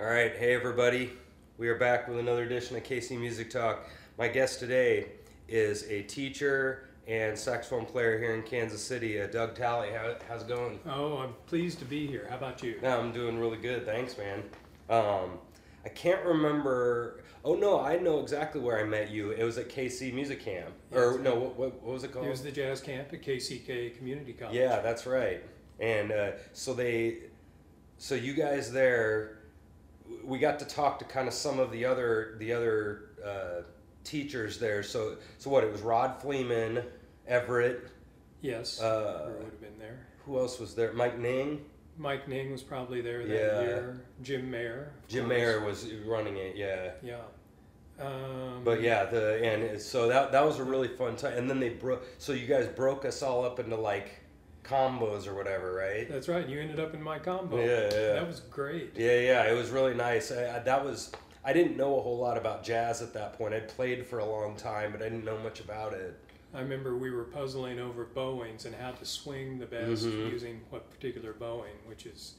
All right, hey everybody. We are back with another edition of KC Music Talk. My guest today is a teacher and saxophone player here in Kansas City, uh, Doug Talley. How, how's it going? Oh, I'm pleased to be here. How about you? No, I'm doing really good. Thanks, man. Um, I can't remember. Oh no, I know exactly where I met you. It was at KC Music Camp, or no, what, what, what was it called? It was the jazz camp at KCK Community College. Yeah, that's right. And uh, so they, so you guys there, we got to talk to kind of some of the other the other uh, teachers there. So so what? It was Rod Fleeman, Everett. Yes. Uh, would have been there. Who else was there? Mike Ning. Mike Ning was probably there that Yeah. year. Jim Mair. Jim course. Mair was running it. Yeah. Yeah. Um, But yeah, the and so that that was a really fun time. And then they broke. So you guys broke us all up into like combos or whatever, right? That's right. You ended up in my combo. Yeah, yeah. That was great. Yeah, yeah, it was really nice. I, I, that was I didn't know a whole lot about jazz at that point. I'd played for a long time, but I didn't know much about it. I remember we were puzzling over bowings and how to swing the best Mhm. using what particular bowing, which is,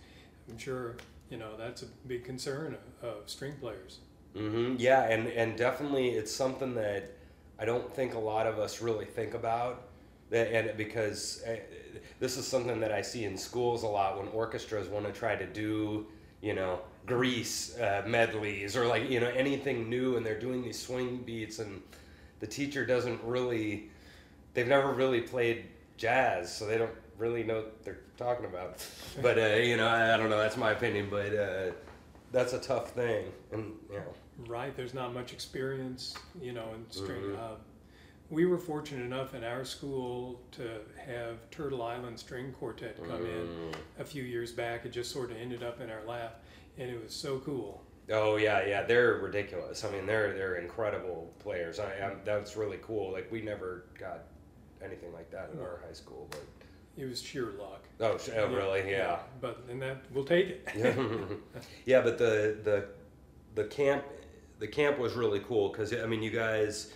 I'm sure, you know, that's a big concern of, of string players. hmm Yeah, and and definitely it's something that I don't think a lot of us really think about. That- And because uh, this is something that I see in schools a lot when orchestras want to try to do, you know, Grease uh, medleys or like you know anything new, and they're doing these swing beats, and the teacher doesn't really, they've never really played jazz, so they don't really know what they're talking about. But uh, you know, I, I don't know. That's my opinion, but uh, that's a tough thing, and you know. Right, there's not much experience, you know, in string. Mhm. We were fortunate enough in our school to have Turtle Island String Quartet come in Mm. a few years back. It just sort of ended up in our lap, and it was so cool. Oh yeah, yeah, they're ridiculous. I mean, they're they're incredible players. I, I that's really cool. Like we never got anything like that in our high school, but It was sheer luck. oh, sh- oh really? Yeah. But and that we'll take it. yeah, but the the the camp the camp was really cool because I mean you guys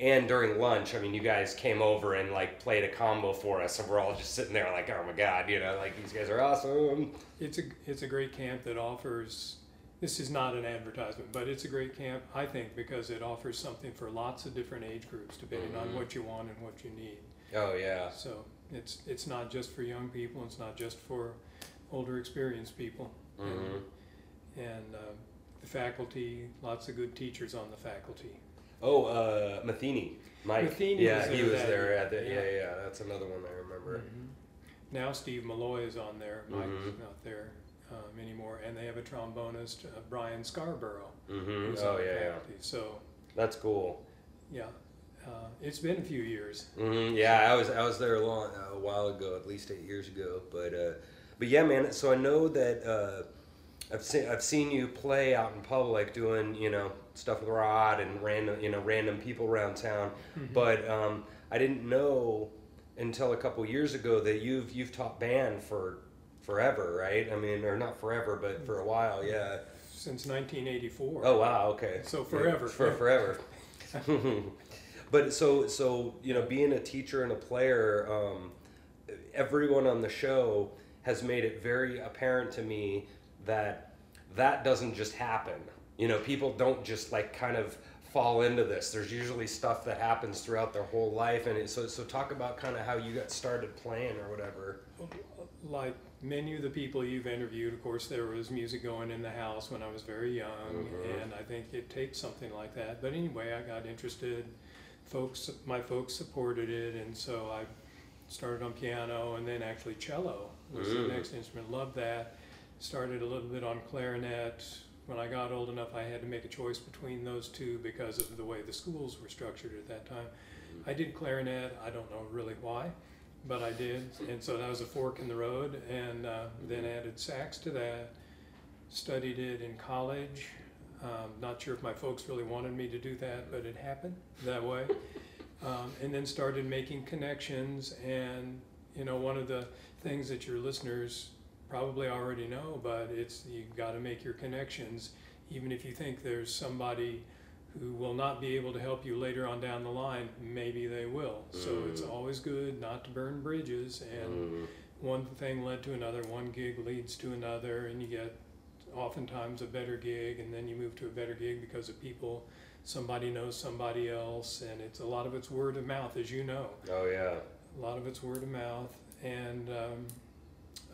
and during lunch I mean you guys came over and like played a combo for us and we're all just sitting there like oh my god you know like these guys are awesome. It's a it's a great camp that offers. This is not an advertisement, but it's a great camp, I think, because it offers something for lots of different age groups, depending Mhm. on what you want and what you need. Oh yeah. So it's it's not just for young people. It's not just for older, experienced people. hmm And, and uh, the faculty, lots of good teachers on the faculty. Oh, uh, Metheny, Mike. Metheny yeah, was he was there at the. Yeah. yeah. yeah, That's another one I remember. Mhm. Now Steve Malloy is on there. Mike's Mhm. not there um, anymore, and they have a trombonist, uh, Brian Scarborough. Mm-hmm. Oh yeah, yeah. So That's cool. yeah, uh, it's been a few years. hmm Yeah, I was I was there a long a while ago, at least eight years ago. But uh, but yeah, man. So I know that uh, I've seen I've seen you play out in public doing you know stuff with Rod and random you know random people around town. Mhm. But um, I didn't know until a couple years ago that you've you've taught band for forever, right? I mean, or not forever, but for a while, yeah. Since 1984. Oh wow, okay. So forever. For forever. but so so you know, being a teacher and a player, um, everyone on the show has made it very apparent to me that that doesn't just happen. You know, people don't just like kind of fall into this. There's usually stuff that happens throughout their whole life, and it, so so talk about kind of how you got started playing or whatever. like many of the people you've interviewed, of course, there was music going in the house when I was very young, Mhm. and I think it takes something like that. But anyway, I got interested. Folks, my folks supported it, and so I started on piano, and then actually cello was the Mm. next instrument. Loved that. Started a little bit on clarinet. When I got old enough, I had to make a choice between those two because of the way the schools were structured at that time. I did clarinet. I don't know really why but I did, and so that was a fork in the road, and uh, then added sax to that. Studied it in college. Um, not sure if my folks really wanted me to do that, but it happened that way. Um, and then started making connections, and you know, one of the things that your listeners probably already know, but it's you've got to make your connections, even if you think there's somebody who will not be able to help you later on down the line, maybe they will. So it's Mm. always good not to burn bridges. And Mm. one thing led to another, one gig leads to another, and you get oftentimes a better gig, and then you move to a better gig because of people. Somebody knows somebody else, and it's a lot of it's word of mouth, as you know. Oh yeah. A lot of it's word of mouth, and um,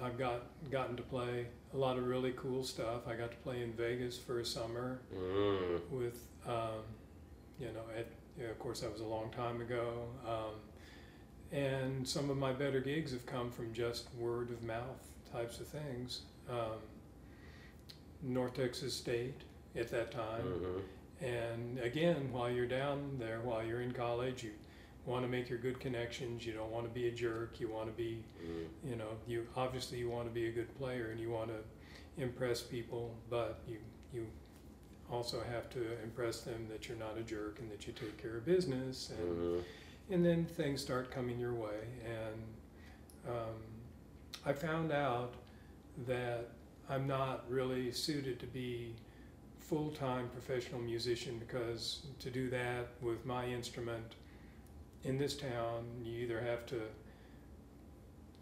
I've got gotten to play a lot of really cool stuff. I got to play in Vegas for a summer Mm. with, um, you know, at, yeah, of course that was a long time ago. Um, and some of my better gigs have come from just word of mouth types of things. Um, North Texas State at that time. hmm And again, while you're down there, while you're in college, you want to make your good connections. You don't want to be a jerk. You want to be, mm you know, you obviously you want to be a good player and you want to impress people, but you you also have to impress them that you're not a jerk and that you take care of business and hmm and then things start coming your way and um, i found out that i'm not really suited to be full-time professional musician because to do that with my instrument in this town you either have to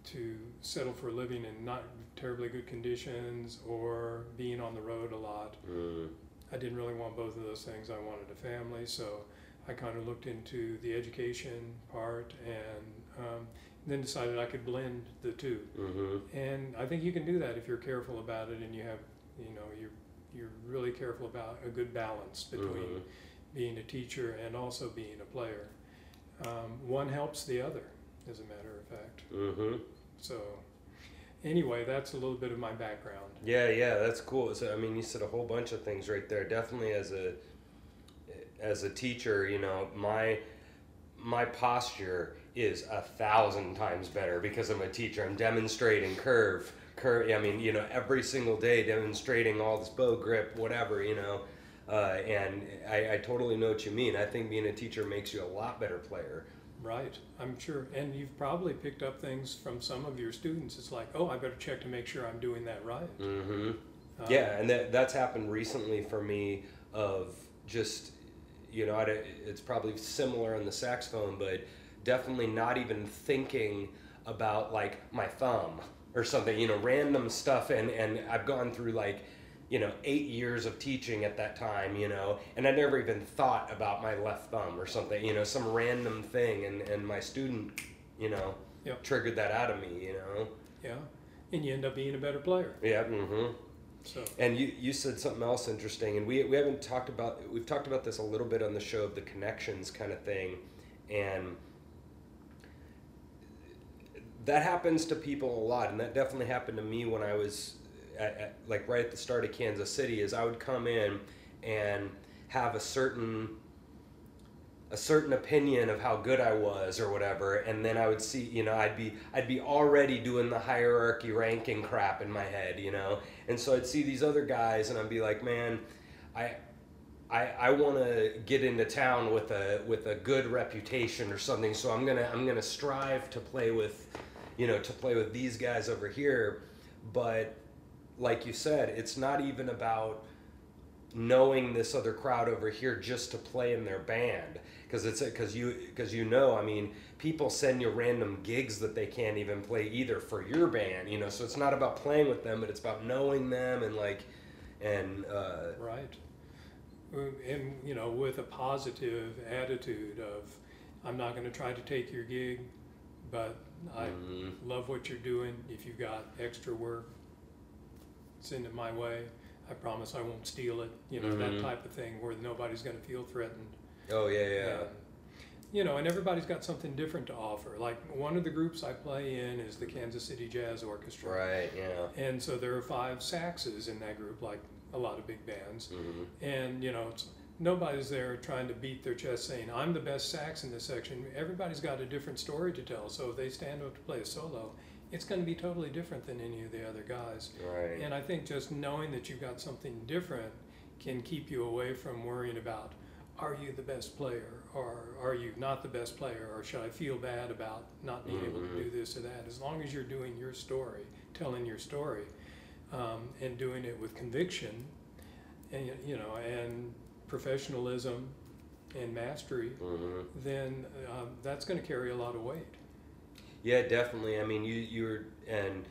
to settle for a living in not terribly good conditions or being on the road a lot mm I didn't really want both of those things. I wanted a family, so I kind of looked into the education part and um, then decided I could blend the two. hmm And I think you can do that if you're careful about it and you have, you know, you're you're really careful about a good balance between Mhm. being a teacher and also being a player. Um, one helps the other, as a matter of fact. hmm So, anyway, that's a little bit of my background. Yeah, yeah, that's cool. So I mean, you said a whole bunch of things right there. Definitely as a as a teacher, you know, my my posture is a thousand times better because I'm a teacher. I'm demonstrating curve, curve. I mean, you know, every single day demonstrating all this bow grip, whatever, you know. Uh, and I, I totally know what you mean. I think being a teacher makes you a lot better player. Right, I'm sure. And you've probably picked up things from some of your students. It's like, oh, I better check to make sure I'm doing that right. Mm-hmm. Uh, Yeah, and that that's happened recently for me. Of just, you know, I, it's probably similar on the saxophone, but definitely not even thinking about like my thumb or something. You know, random stuff, and and I've gone through like, you know, eight years of teaching at that time. You know, and I never even thought about my left thumb or something. You know, some random thing, and and my student, you know, Yep. triggered that out of me. You know. Yeah. And you end up being a better player. Yeah. Mm-hmm. So, And you, you said something else interesting, and we, we haven't talked about we've talked about this a little bit on the show of the connections kind of thing, and that happens to people a lot, and that definitely happened to me when I was at, at, like right at the start of Kansas City. Is I would come in and have a certain a certain opinion of how good I was or whatever, and then I would see, you know, I'd be I'd be already doing the hierarchy ranking crap in my head, you know, and so I'd see these other guys, and I'd be like, man, I. I, I want to get into town with a with a good reputation or something, so I'm gonna I'm gonna strive to play with, you know, to play with these guys over here, but like you said, it's not even about knowing this other crowd over here just to play in their band because it's because you because you know I mean people send you random gigs that they can't even play either for your band you know so it's not about playing with them but it's about knowing them and like and uh, right. Uh, And, you know, with a positive attitude of, I'm not going to try to take your gig, but I mm, love what you're doing. If you've got extra work, send it my way. I promise I won't steal it. You know, that Mhm. type of thing where nobody's going to feel threatened. oh yeah yeah And, you know, and everybody's got something different to offer. Like one of the groups I play in is the Kansas City Jazz Orchestra. right yeah And so there are five saxes in that group, like a lot of big bands. hmm And, you know, it's, nobody's there trying to beat their chest saying, I'm the best sax in this section. Everybody's got a different story to tell. So if they stand up to play a solo, it's going to be totally different than any of the other guys. right And I think just knowing that you've got something different can keep you away from worrying about are you the best player or are you not the best player or should I feel bad about not being able to do this or that. As long as you're doing your story, telling your story, um, and doing it with conviction, and you know, and professionalism and mastery, hmm then um, that's going to carry a lot of weight. Yeah, definitely. I mean, you you were and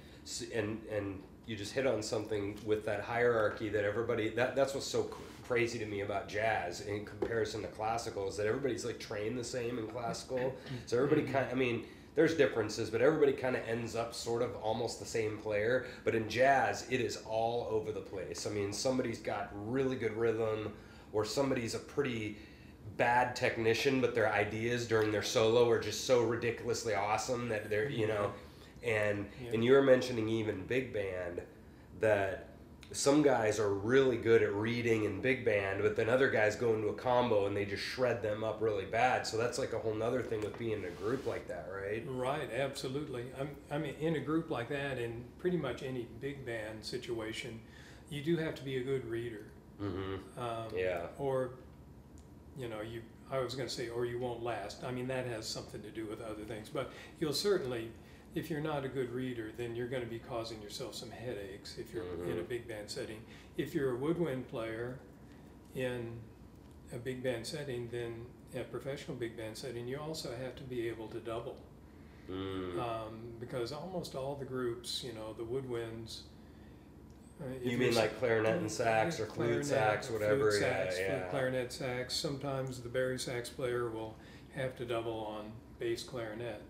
and and you just hit on something with that hierarchy that everybody that that's what's so crazy to me about jazz in comparison to classical is that everybody's like trained the same in classical. So everybody mm-hmm. kind of, I mean there's differences, but everybody kind of ends up sort of almost the same player. But in jazz, it is all over the place. I mean, somebody's got really good rhythm, or somebody's a pretty bad technician, but their ideas during their solo are just so ridiculously awesome that they're, you know, and Yeah. and you were mentioning even big band that some guys are really good at reading in big band, but then other guys go into a combo and they just shred them up really bad. So that's like a whole nother thing with being in a group like that, right? Right, absolutely. I'm, I mean, in a group like that, in pretty much any big band situation, you do have to be a good reader. Mm-hmm. Um, Yeah. Or, you know, you. I was going to say, or you won't last. I mean, that has something to do with other things. But you'll certainly, if you're not a good reader, then you're going to be causing yourself some headaches if you're in a Mhm. big band setting. If you're a woodwind player in a big band setting, then a professional big band setting, you also have to be able to double Mm. um, because almost all the groups, you know, the woodwinds. You mean like clarinet and sax or flute sax, whatever? flute yeah, sax, flute, yeah. clarinet sax. Sometimes the bari sax player will have to double on bass clarinet,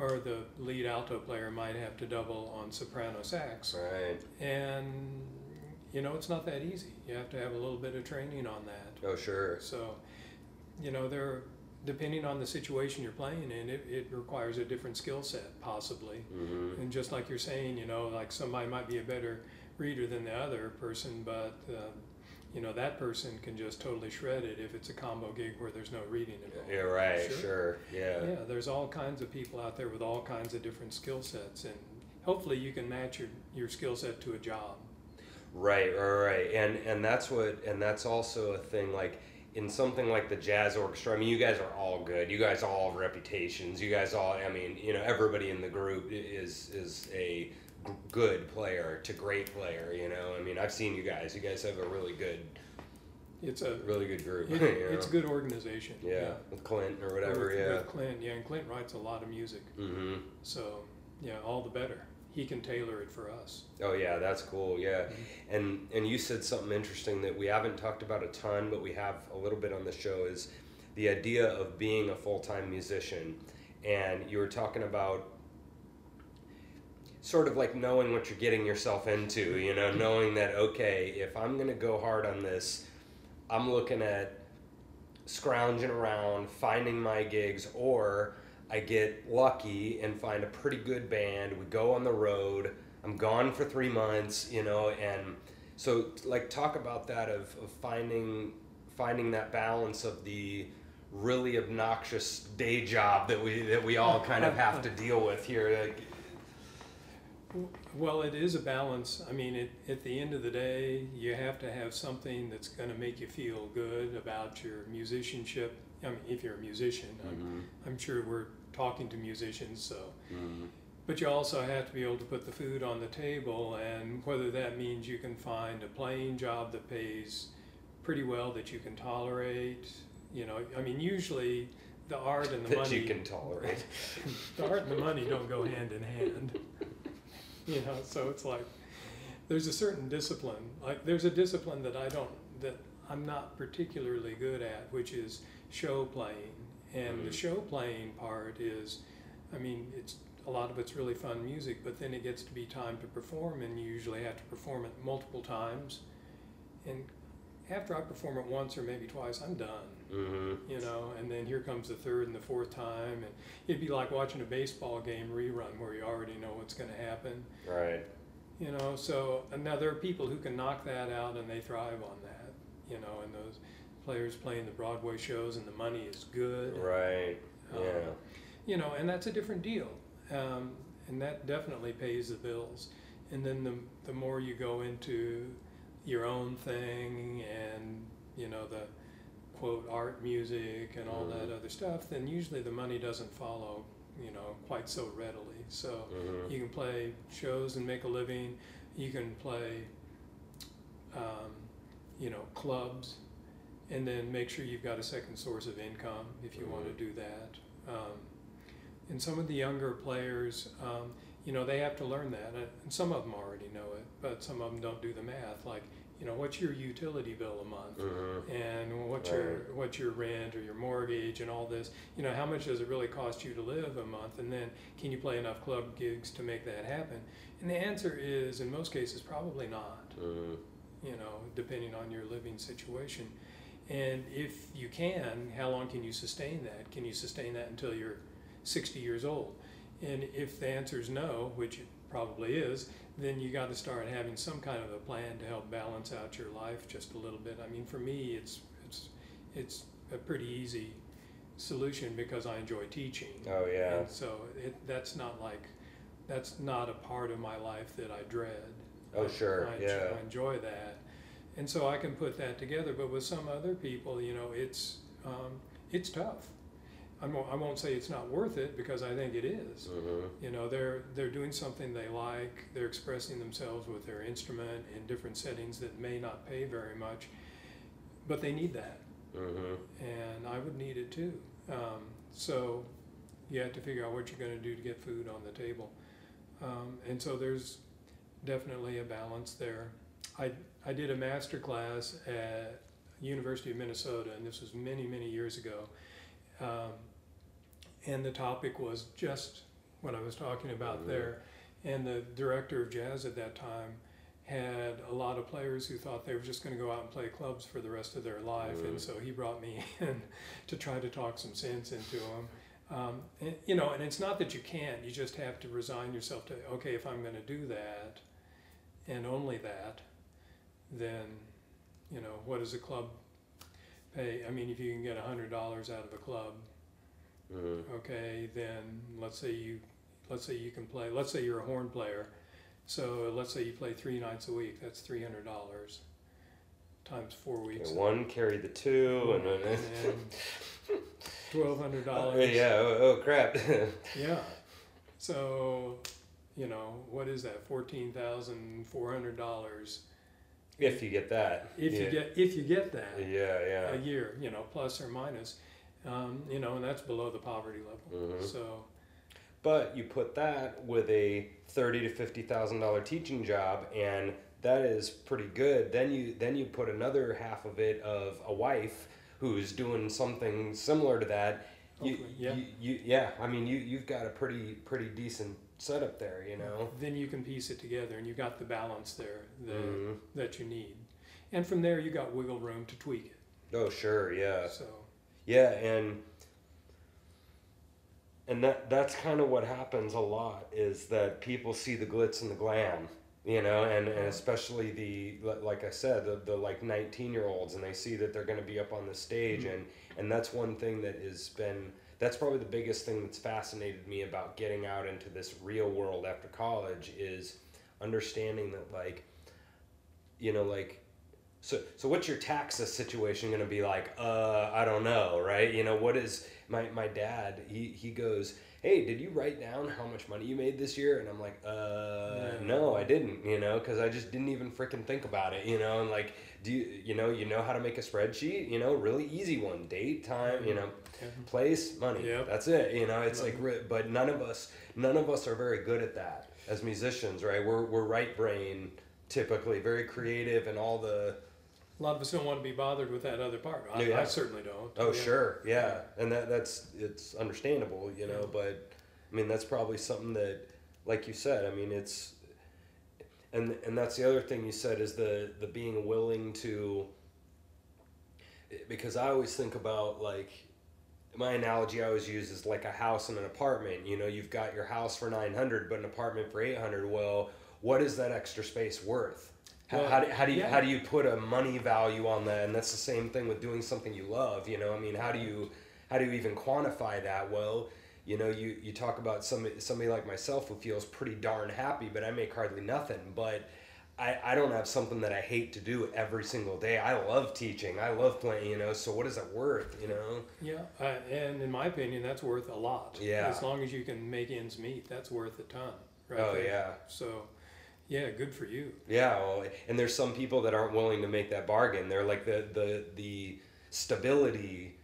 or the lead alto player might have to double on soprano sax. Right. And you know, it's not that easy. You have to have a little bit of training on that. Oh, sure. So, you know, there, depending on the situation you're playing in, it, it requires a different skill set, possibly. Mm-hmm. And just like you're saying, you know, like somebody might be a better reader than the other person, but um, you know that person can just totally shred it if it's a combo gig where there's no reading involved. Yeah, right. Sure. Sure. Yeah. Yeah, there's all kinds of people out there with all kinds of different skill sets, and hopefully you can match your, your skill set to a job. Right, right, right, and and that's what, and that's also a thing. Like in something like the jazz orchestra, I mean, you guys are all good. You guys all have reputations. You guys all, I mean, you know, everybody in the group is is a g- good player to great player. You know, I mean, I've seen you guys. You guys have a really good, It's a really good group. it, you it's a good organization. Yeah, with Clint or whatever. with, yeah. with Clint, yeah, and Clint writes a lot of music, Mm-hmm. so yeah, all the better. He can tailor it for us. Oh yeah, that's cool. Yeah, mm-hmm. and and you said something interesting that we haven't talked about a ton, but we have a little bit on the show is the idea of being a full time musician, and you were talking about sort of like knowing what you're getting yourself into. You know, mm-hmm. knowing that okay, if I'm gonna go hard on this, I'm looking at scrounging around, finding my gigs, or I get lucky and find a pretty good band. We go on the road. I'm gone for three months, you know, and so like talk about that of, of finding finding that balance of the really obnoxious day job that we that we all kind of have to deal with here. Well, it is a balance. I mean, it, at the end of the day, you have to have something that's going to make you feel good about your musicianship. I mean, if you're a musician, I'm, I'm sure we're talking to musicians, so. mm, But you also have to be able to put the food on the table, and whether that means you can find a playing job that pays pretty well that you can tolerate. You know, I mean, usually the art and the that money you can tolerate. the art and the money don't go hand in hand. You know, so it's like there's a certain discipline. Like there's a discipline that I don't that I'm not particularly good at, which is show playing. And the Mhm. show playing part is, I mean, it's a lot of it's really fun music, but then it gets to be time to perform, and you usually have to perform it multiple times. And after I perform it once or maybe twice, I'm done mm-hmm. you know, and then here comes the third and the fourth time, and it'd be like watching a baseball game rerun where you already know what's going to happen, Right. you know. So and now there are people who can knock that out and they thrive on that, you know, and those players playing the Broadway shows and the money is good, Right. Um, Yeah. you know, and that's a different deal, um, and that definitely pays the bills. And then the the more you go into your own thing and you know the quote art music and all that Mhm. other stuff, then usually the money doesn't follow, you know, quite so readily. So Mm-hmm. you can play shows and make a living. You can play, um, you know, clubs, and then make sure you've got a second source of income if you want Mhm. to do that. Um, and some of the younger players, um, you know, they have to learn that. And and some of them already know it, but some of them don't do the math. Like, you know, what's your utility bill a month? Mhm. and what's your what's your rent or your mortgage and all this you know how much does it really cost you to live a month and then can you play enough club gigs to make that happen and the answer is in most cases probably not Mhm. you know depending on your living situation and if you can how long can you sustain that can you sustain that until you're 60 years old and if the answer is no which it probably is then you got to start having some kind of a plan to help balance out your life just a little bit. I mean, for me, it's it's it's a pretty easy solution because I enjoy teaching. Oh yeah. And so it, that's not like that's not a part of my life that I dread. Oh I- sure. I, Yeah. I enjoy that, and so I can put that together. But with some other people, you know, it's um, it's tough. I won't, I won't say it's not worth it because I think it is. Mhm. You know, they're they're doing something they like. They're expressing themselves with their instrument in different settings that may not pay very much, but they need that, Mhm. and I would need it too. Um, so you have to figure out what you're going to do to get food on the table, um, and so there's definitely a balance there. I I did a master class at University of Minnesota, and this was many many years ago. Um, and the topic was just what I was talking about Mhm. there. And the director of jazz at that time had a lot of players who thought they were just going to go out and play clubs for the rest of their life. Mhm. And so he brought me in to try to talk some sense into them. Um, and, you know, and it's not that you can't, you just have to resign yourself to, okay, if I'm going to do that and only that, then, you know, what does a club pay? I mean, if you can get a hundred dollars out of a club, Mhm. okay, then let's say you, let's say you can play, let's say you're a horn player. So let's say you play three nights a week, that's three hundred dollars times four weeks. One carried the two, and then Twelve hundred dollars. yeah. Oh, oh crap. Yeah. So, you know, what is that? Fourteen thousand four hundred dollars. If you get that. If yeah. you get if you get that Yeah. Yeah. a year, you know, plus or minus, um, you know, and that's below the poverty level. Mhm. So But you put that with a thirty to fifty thousand dollar teaching job, and that is pretty good. Then you then you put another half of it of a wife who's doing something similar to that. You, yeah. you, you, yeah. I mean, you you've got a pretty pretty decent setup there. You know. then you can piece it together, and you got the balance there that Mhm. that you need, and from there you got wiggle room to tweak it. Oh sure, yeah. So Yeah, and and that that's kind of what happens a lot is that people see the glitz and the glam, you know, and, and especially the like I said, the, the like 19 year olds, and they see that they're going to be up on the stage, and and that's one thing that has been that's probably the biggest thing that's fascinated me about getting out into this real world after college is understanding that like you know like so, so what's your taxes situation going to be like? Uh, I don't know, right? You know, what is my, my dad, he, he goes, Hey, did you write down how much money you made this year? And I'm like, uh, Yeah. no, I didn't, you know, cause I just didn't even freaking think about it, you know, and like, do you, you know, you know how to make a spreadsheet, you know, really easy one, date, time, you mm-hmm. know, yeah. place, money. Yep. That's it. You know, it's like, but none of us, none of us are very good at that as musicians, right? We're, we're right brain typically, very creative and all the, a lot of us don't want to be bothered with that other part. I, Yeah. I certainly don't. Oh Yeah. sure, yeah, and that that's it's understandable, you know. But I mean, that's probably something that, like you said, I mean, it's, and and that's the other thing you said is the the being willing to. Because I always think about like, my analogy I always use is like a house and an apartment. You know, you've got your house for nine hundred, but an apartment for eight hundred. Well, what is that extra space worth? How, Well, how, do, how do you yeah. how do you put a money value on that? And that's the same thing with doing something you love. You know, I mean, how do you how do you even quantify that? Well, you know, you, you talk about somebody somebody like myself who feels pretty darn happy, but I make hardly nothing. But I, I don't have something that I hate to do every single day. I love teaching. I love playing. You know, so what is it worth? You know. Yeah, uh, and in my opinion, that's worth a lot. Yeah. As long as you can make ends meet, that's worth a ton. Right Oh there. yeah. So, yeah, good for you. Yeah, well, and there's some people that aren't willing to make that bargain. They're like the the the stability,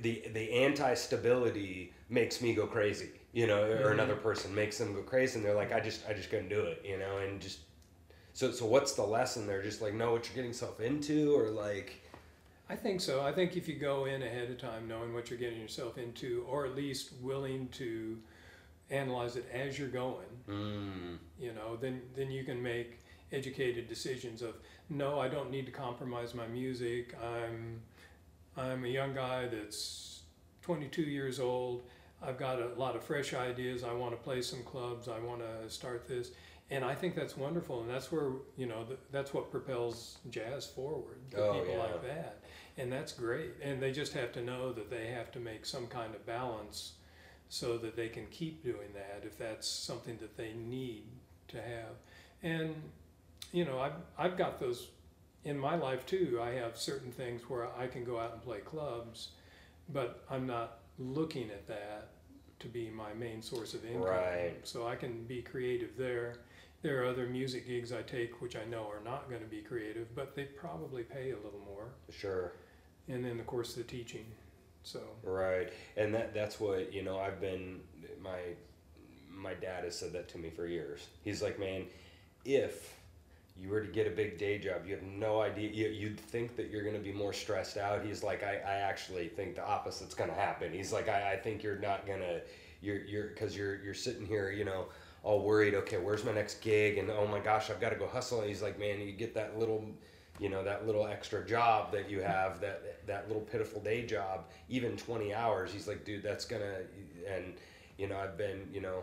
the the anti stability makes me go crazy. you know, or Mhm. another person makes them go crazy, and they're like, I just I just couldn't do it, you know, and just so so what's the lesson there? Just like know what you're getting yourself into, or like I think so. I think if you go in ahead of time knowing what you're getting yourself into, or at least willing to analyze it as you're going, mm, you know, then then you can make educated decisions of no, I don't need to compromise my music. I'm I'm a young guy that's 22 years old. I've got a lot of fresh ideas. I want to play some clubs. I want to start this. And I think that's wonderful, and that's where you know th- that's what propels jazz forward. Oh, people yeah. like that, and that's great. And they just have to know that they have to make some kind of balance, so that they can keep doing that if that's something that they need to have. And you know, I've I've got those in my life too. I have certain things where I can go out and play clubs, but I'm not looking at that to be my main source of income. Right. So I can be creative there. There are other music gigs I take which I know are not going to be creative, but they probably pay a little more. sure. And then of course the teaching. So Right, and that that's what you know. I've been my my dad has said that to me for years. He's like, man, if you were to get a big day job, you have no idea. You, you'd think that you're going to be more stressed out. He's like, I, I actually think the opposite's going to happen. He's like, I, I think you're not gonna you're you're because you're you're sitting here, you know, all worried. Okay, where's my next gig? And oh my gosh, I've got to go hustle. And he's like, man, you get that little you know that little extra job that you have that that little pitiful day job even 20 hours he's like dude that's gonna and you know i've been you know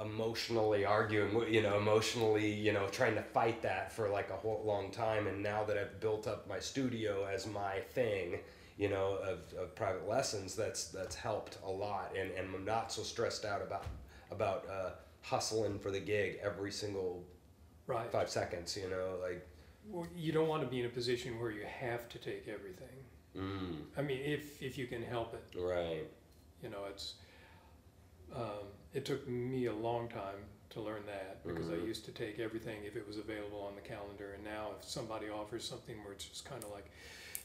emotionally arguing you know emotionally you know trying to fight that for like a whole long time and now that i've built up my studio as my thing you know of, of private lessons that's that's helped a lot and and i'm not so stressed out about about uh, hustling for the gig every single right. five seconds you know like Well, you don't want to be in a position where you have to take everything. mm, I mean, if if you can help it. right You know, it's. Um, it took me a long time to learn that because Mhm. I used to take everything if it was available on the calendar, and now if somebody offers something where it's just kind of like,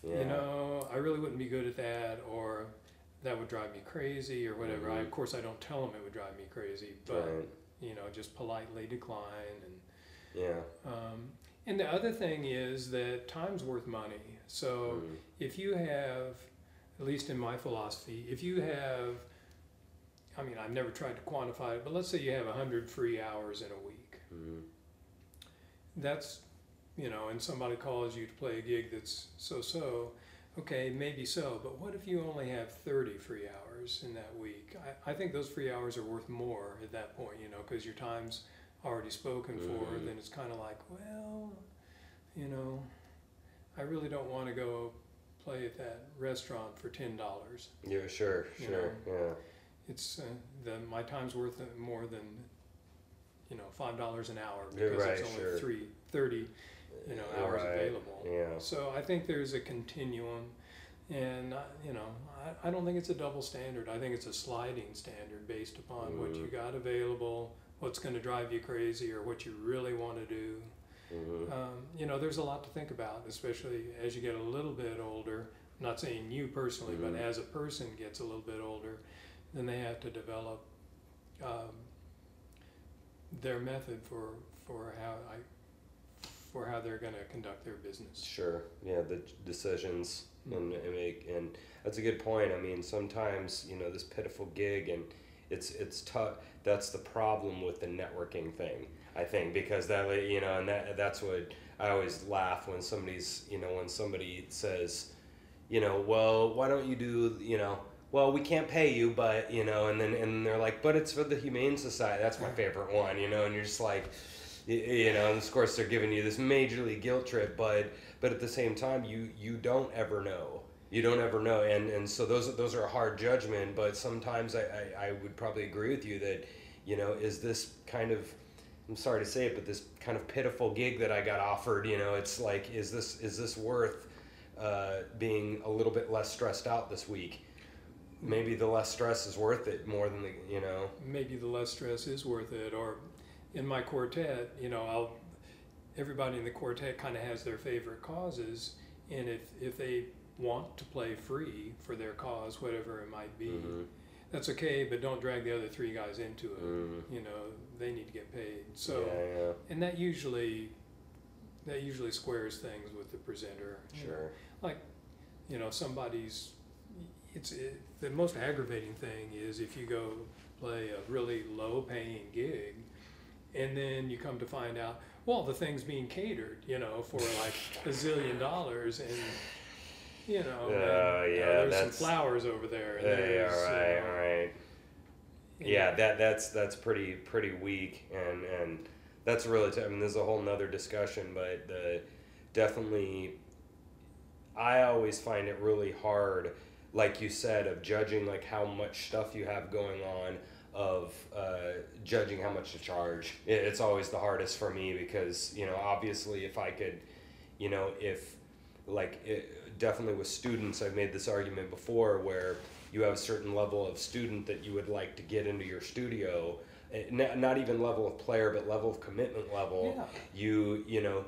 yeah you know, I really wouldn't be good at that, or that would drive me crazy, or whatever. I, Mhm. of course, I don't tell them it would drive me crazy, but right you know, just politely decline and. yeah Um, and the other thing is that time's worth money. So mm, if you have, at least in my philosophy, if you have, I mean, I've never tried to quantify it, but let's say you have 100 free hours in a week. mm, That's, you know, and somebody calls you to play a gig that's so so, okay, maybe so, but what if you only have 30 free hours in that week? I, I think those free hours are worth more at that point, you know, because your time's already spoken for, Mhm. then it's kind of like, well, you know, I really don't want to go play at that restaurant for $10. yeah sure sure yeah It's, uh, the, my time's worth more than, you know, $5 an hour because right, it's only sure. three, 30 you know, hours Right, available. yeah So I think there's a continuum, and uh, you know, I, I don't think it's a double standard. I think it's a sliding standard based upon what Mhm. you got available, what's going to drive you crazy, or what you really want to do. hmm Um, you know, there's a lot to think about, especially as you get a little bit older. I'm not saying you personally, Mhm. but as a person gets a little bit older, then they have to develop um, their method for for how I for how they're going to conduct their business. Sure. Yeah, the decisions and, Mhm. and make and that's a good point. I mean, sometimes you know this pitiful gig and it's it's tough. That's the problem with the networking thing. I think because that way, you know, and that that's what I always laugh when somebody's you know when somebody says, you know, well, why don't you do you know. Well, we can't pay you, but you know, and then and they're like, but it's for the Humane Society. That's my favorite one, you know, and you're just like, you know, and of course they're giving you this majorly guilt trip, but but at the same time you you don't ever know you don't ever know and and so those those are a hard judgment but sometimes I, I i would probably agree with you that you know is this kind of i'm sorry to say it but this kind of pitiful gig that i got offered you know it's like is this is this worth uh, being a little bit less stressed out this week maybe the less stress is worth it more than the you know maybe the less stress is worth it. Or in my quartet, you know, I'll everybody in the quartet kind of has their favorite causes, and if if they want to play free for their cause, whatever it might be, Mhm. that's okay, but don't drag the other three guys into it. Mm. You know, they need to get paid. So, yeah, yeah, and that usually, that usually squares things with the presenter. you know. sure. Like, you know, somebody's, it's, it, the most aggravating thing is if you go play a really low paying gig and then you come to find out, well, the thing's being catered, you know, for like a zillion dollars and, you know, Oh, and, yeah, uh, there's some flowers over there. And Yeah, right, you know, all right. and- Yeah, that that's that's pretty pretty weak, and and that's really. T- I mean, there's a whole nother discussion, but the definitely, I always find it really hard, like you said, of judging like how much stuff you have going on, of uh, judging how much to charge. It's always the hardest for me because you know, obviously, if I could, you know, if like it, definitely with students i've made this argument before where you have a certain level of student that you would like to get into your studio eh, not, not even level of player but level of commitment level Yeah. you you know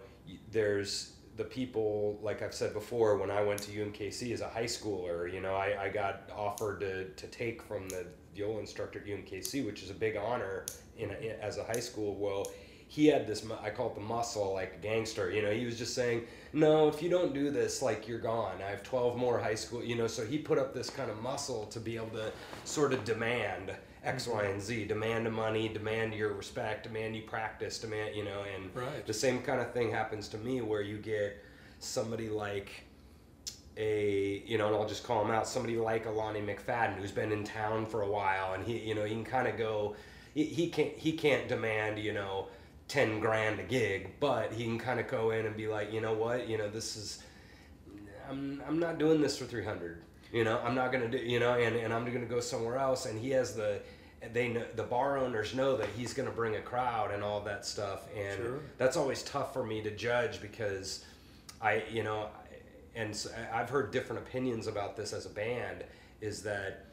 there's the people like i've said before when i went to umkc as a high schooler you know i, I got offered to, to take from the viola instructor at umkc which is a big honor in, a, in as a high school. Well he had this i call it the muscle like a gangster you know he was just saying no if you don't do this like you're gone. I have 12 more high school you know so he put up this kind of muscle to be able to sort of demand X, mm-hmm. Y, and Z. Demand money, demand your respect, demand you practice, demand you know, and Right. the same kind of thing happens to me where you get somebody like a you know, and I'll just call him out, somebody like a Lonnie McFadden who's been in town for a while, and he you know he can kind of go, he, he can't he can't demand you know ten grand a gig, but he can kind of go in and be like, you know what, you know this is, I'm I'm not doing this for three hundred. You know, I'm not gonna do. You know, and, and I'm gonna go somewhere else. And he has the, they know the bar owners know that he's gonna bring a crowd and all that stuff. And Sure. that's always tough for me to judge because, I you know, and so I've heard different opinions about this as a band. Is that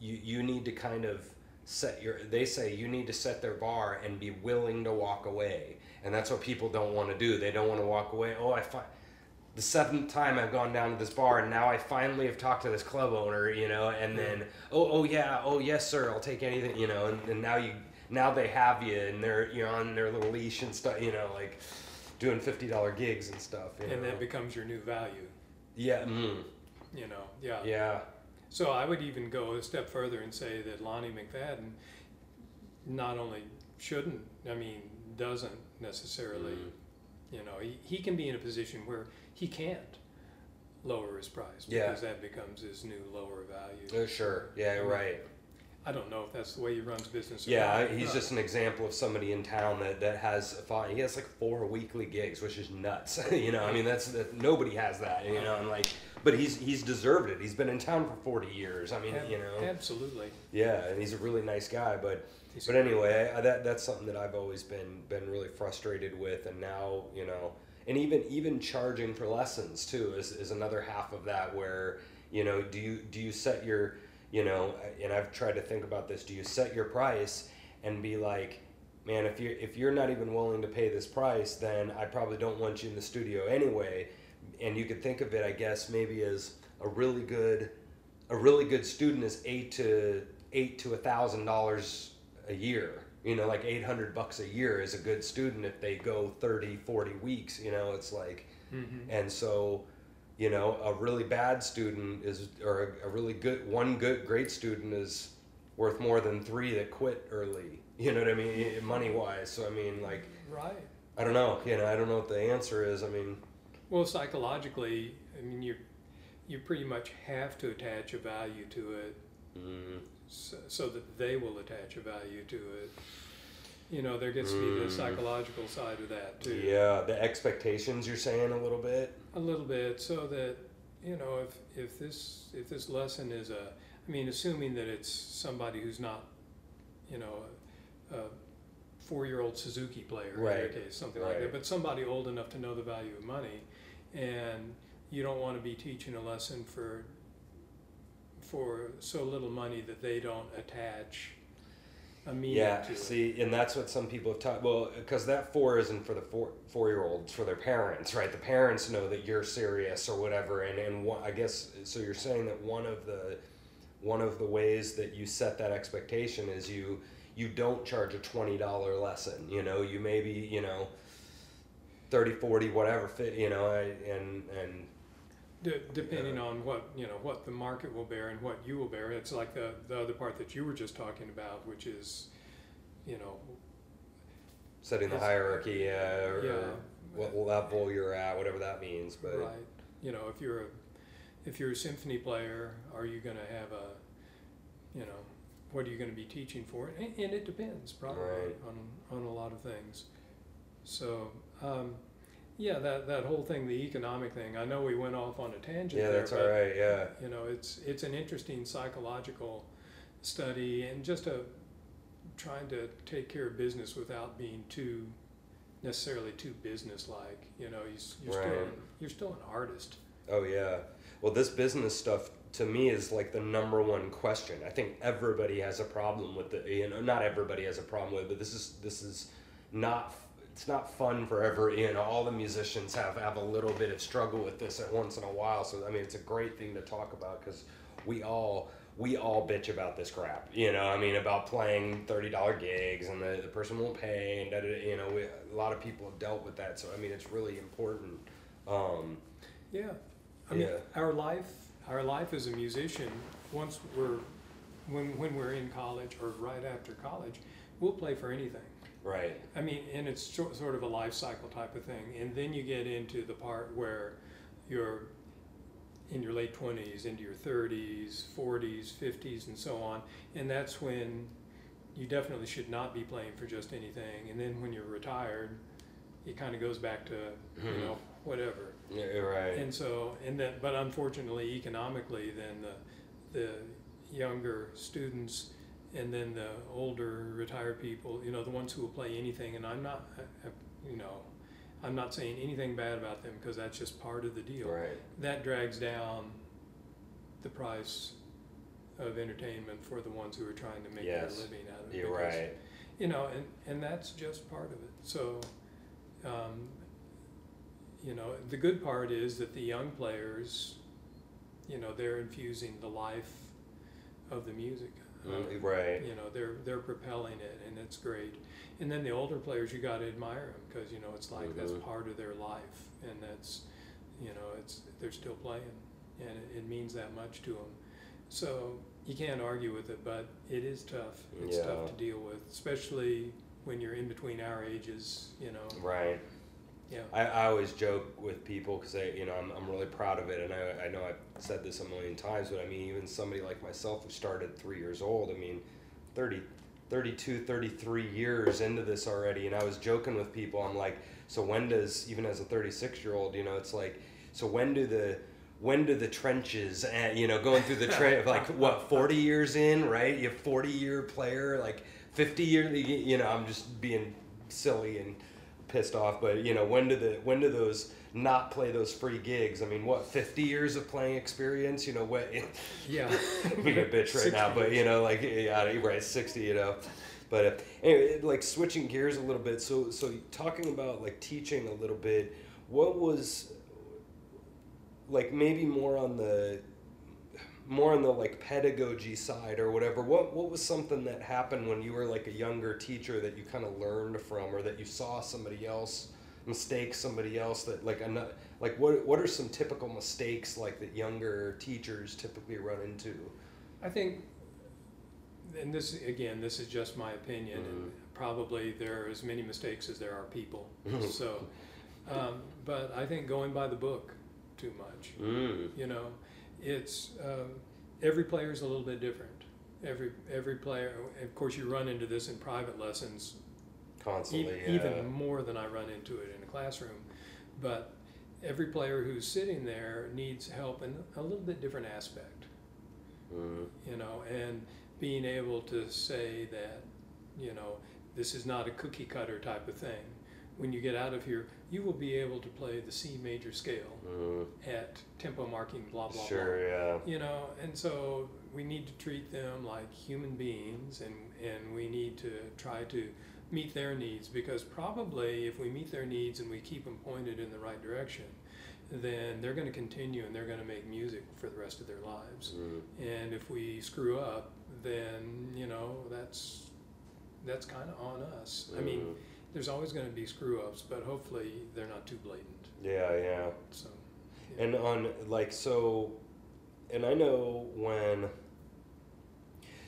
you you need to kind of set your they say you need to set their bar and be willing to walk away and that's what people don't want to do they don't want to walk away oh i find the seventh time I've gone down to this bar, and now I finally have talked to this club owner, you know, and then oh oh yeah oh yes sir I'll take anything, you know, and, and now you now they have you and they're you're on their little leash and stuff, you know, like doing fifty dollar gigs and stuff, you And know. that becomes your new value, yeah mm, you know, yeah. yeah So I would even go a step further and say that Lonnie McFadden not only shouldn't, I mean, doesn't necessarily, Mm. you know, he, he can be in a position where he can't lower his price Yeah. because that becomes his new lower value. oh, sure yeah mm. right I don't know if that's the way he runs business. Yeah, he's but- just an example of somebody in town that, that has. He has like four weekly gigs, which is nuts. you know, I mean, that's that nobody has that. You know, and like, but he's he's deserved it. He's been in town for forty years. I mean, Ab- you know, Absolutely. yeah, and he's a really nice guy. But He's but anyway, I, that that's something that I've always been been really frustrated with, and now you know, and even even charging for lessons too is, is another half of that. Where you know, do you do you set your you know, and I've tried to think about this. Do you set your price and be like, man, if you're if you're not even willing to pay this price, then I probably don't want you in the studio anyway. And you could think of it, I guess, maybe as a really good, a really good student is eight to eight to a thousand dollars a year. You know, like eight hundred bucks a year is a good student if they go 30, 40 weeks. You know, it's like, Mhm. and so, you know, a really bad student is, or a, a really good one good great student is worth more than three that quit early. You know what I mean, money wise. So I mean, like, Right. I don't know. You know, I don't know what the answer is. I mean, Well, psychologically, I mean, you you pretty much have to attach a value to it mm, so, so that they will attach a value to it. You know, there gets to be the Mm. psychological side of that too. yeah, the expectations you're saying a little bit. A little bit, so that you know, if if this if this lesson is a, I mean, assuming that it's somebody who's not, you know, a, a four-year-old Suzuki player in Right. their case, something like that, but somebody old enough to know the value of money, and you don't want to be teaching a lesson for for so little money that they don't attach a meaning Yeah, to it. see, and that's what some people have taught. Well, because that four isn't for the four four year olds, for their parents, right? The parents know that you're serious or whatever, and and one, I guess so. You're saying that one of the one of the ways that you set that expectation is you you don't charge a twenty dollar lesson. You know, you maybe you know 30, 40, whatever fit. You know, and and D- depending on what you know what the market will bear and what you will bear it's like the the other part that you were just talking about which is you know setting the hierarchy uh, or, Yeah. or what level you're at, whatever that means. But right you know if you're a if you're a symphony player are you going to have a you know what are you going to be teaching for and, and it depends probably Right. on on a lot of things so um, yeah that that whole thing the economic thing i know we went off on a tangent yeah, there that's but all right. Yeah, you know it's it's an interesting psychological study and just a trying to take care of business without being too necessarily too business like you know you're still Right. an, you're still an artist Oh yeah. Well, this business stuff to me is like the number one question. I think everybody has a problem with it. You know, not everybody has a problem with it, but this is this is not. It's not fun for every. You know, all the musicians have have a little bit of struggle with this at once in a while. So I mean, it's a great thing to talk about because we all we all bitch about this crap. You know, I mean, about playing thirty dollar gigs and the, the person won't pay and da, da, da, you know, we, a lot of people have dealt with that. So I mean, it's really important. Um, yeah i mean Yeah. our life our life as a musician once we're when when we're in college or right after college we'll play for anything right. I mean, and it's sort sort of a life cycle type of thing. And then you get into the part where you're in your late 20s, into your 30s, 40s, 50s, and so on. And that's when you definitely should not be playing for just anything. And then when you're retired, it kind of goes back to, you Mhm. know, whatever. Yeah, right. And so, and then, but unfortunately, economically, then the, the younger students and then the older retired people, you know, the ones who will play anything, and I'm not, you know, I'm not saying anything bad about them because that's just part of the deal. right. That drags down the price of entertainment for the ones who are trying to make Yes, their living out of it. You're because, right. You know, and, and that's just part of it. So, um, you know, the good part is that the young players, you know, they're infusing the life of the music. Um, right. You know, they're they're propelling it, and it's great. And then the older players, you got to admire them because you know it's like that's Mhm. part of their life, and that's, you know, it's they're still playing, and it, it means that much to them. So you can't argue with it, but it is tough. It's Yeah. tough to deal with, especially when you're in between our ages. You know, Right. Yeah. I, I always joke with people because I, you know, I'm, I'm really proud of it, and I, I know I've said this a million times, but I mean, even somebody like myself who started three years old, I mean, 30, 32, 33 years into this already, and I was joking with people, I'm like, so when does, even as a 36 year old, you know, it's like, so when do the, when do the trenches, and you know, going through the trench, like what, 40 years in, right? You have 40 year player, like 50 year, you know, I'm just being silly and pissed off, but you know, when do the when do those not play those free gigs? I mean, what fifty years of playing experience? You know, what? Yeah. being a bitch right now, but you know, like yeah, right, sixty. You know, but uh, anyway, like switching gears a little bit. So so talking about like teaching a little bit. What was like maybe more on the more on the like pedagogy side or whatever what what was something that happened when you were like a younger teacher that you kind of learned from or that you saw somebody else mistake somebody else that like ano- like what what are some typical mistakes like that younger teachers typically run into I think, and this again, this is just my opinion, and probably there are as many mistakes as there are people. Mhm. so, um, but I think going by the book too much. mm. You know, it's um, every player is a little bit different. Every every player, of course, you run into this in private lessons constantly e- yeah. even more than I run into it in a classroom. But every player who's sitting there needs help in a little bit different aspect mm. you know, and being able to say that, you know, this is not a cookie cutter type of thing. When you get out of here, you will be able to play the C major scale Mm. at tempo marking, blah, blah, sure yeah blah. You know, and so we need to treat them like human beings and, and we need to try to meet their needs because probably if we meet their needs and we keep them pointed in the right direction, then they're going to continue and they're going to make music for the rest of their lives. Mm. And if we screw up, then you know that's that's kind of on us. I mean, Mm. There's always going to be screw ups, but hopefully they're not too blatant. Yeah, yeah. So, yeah. And on like so, and I know when.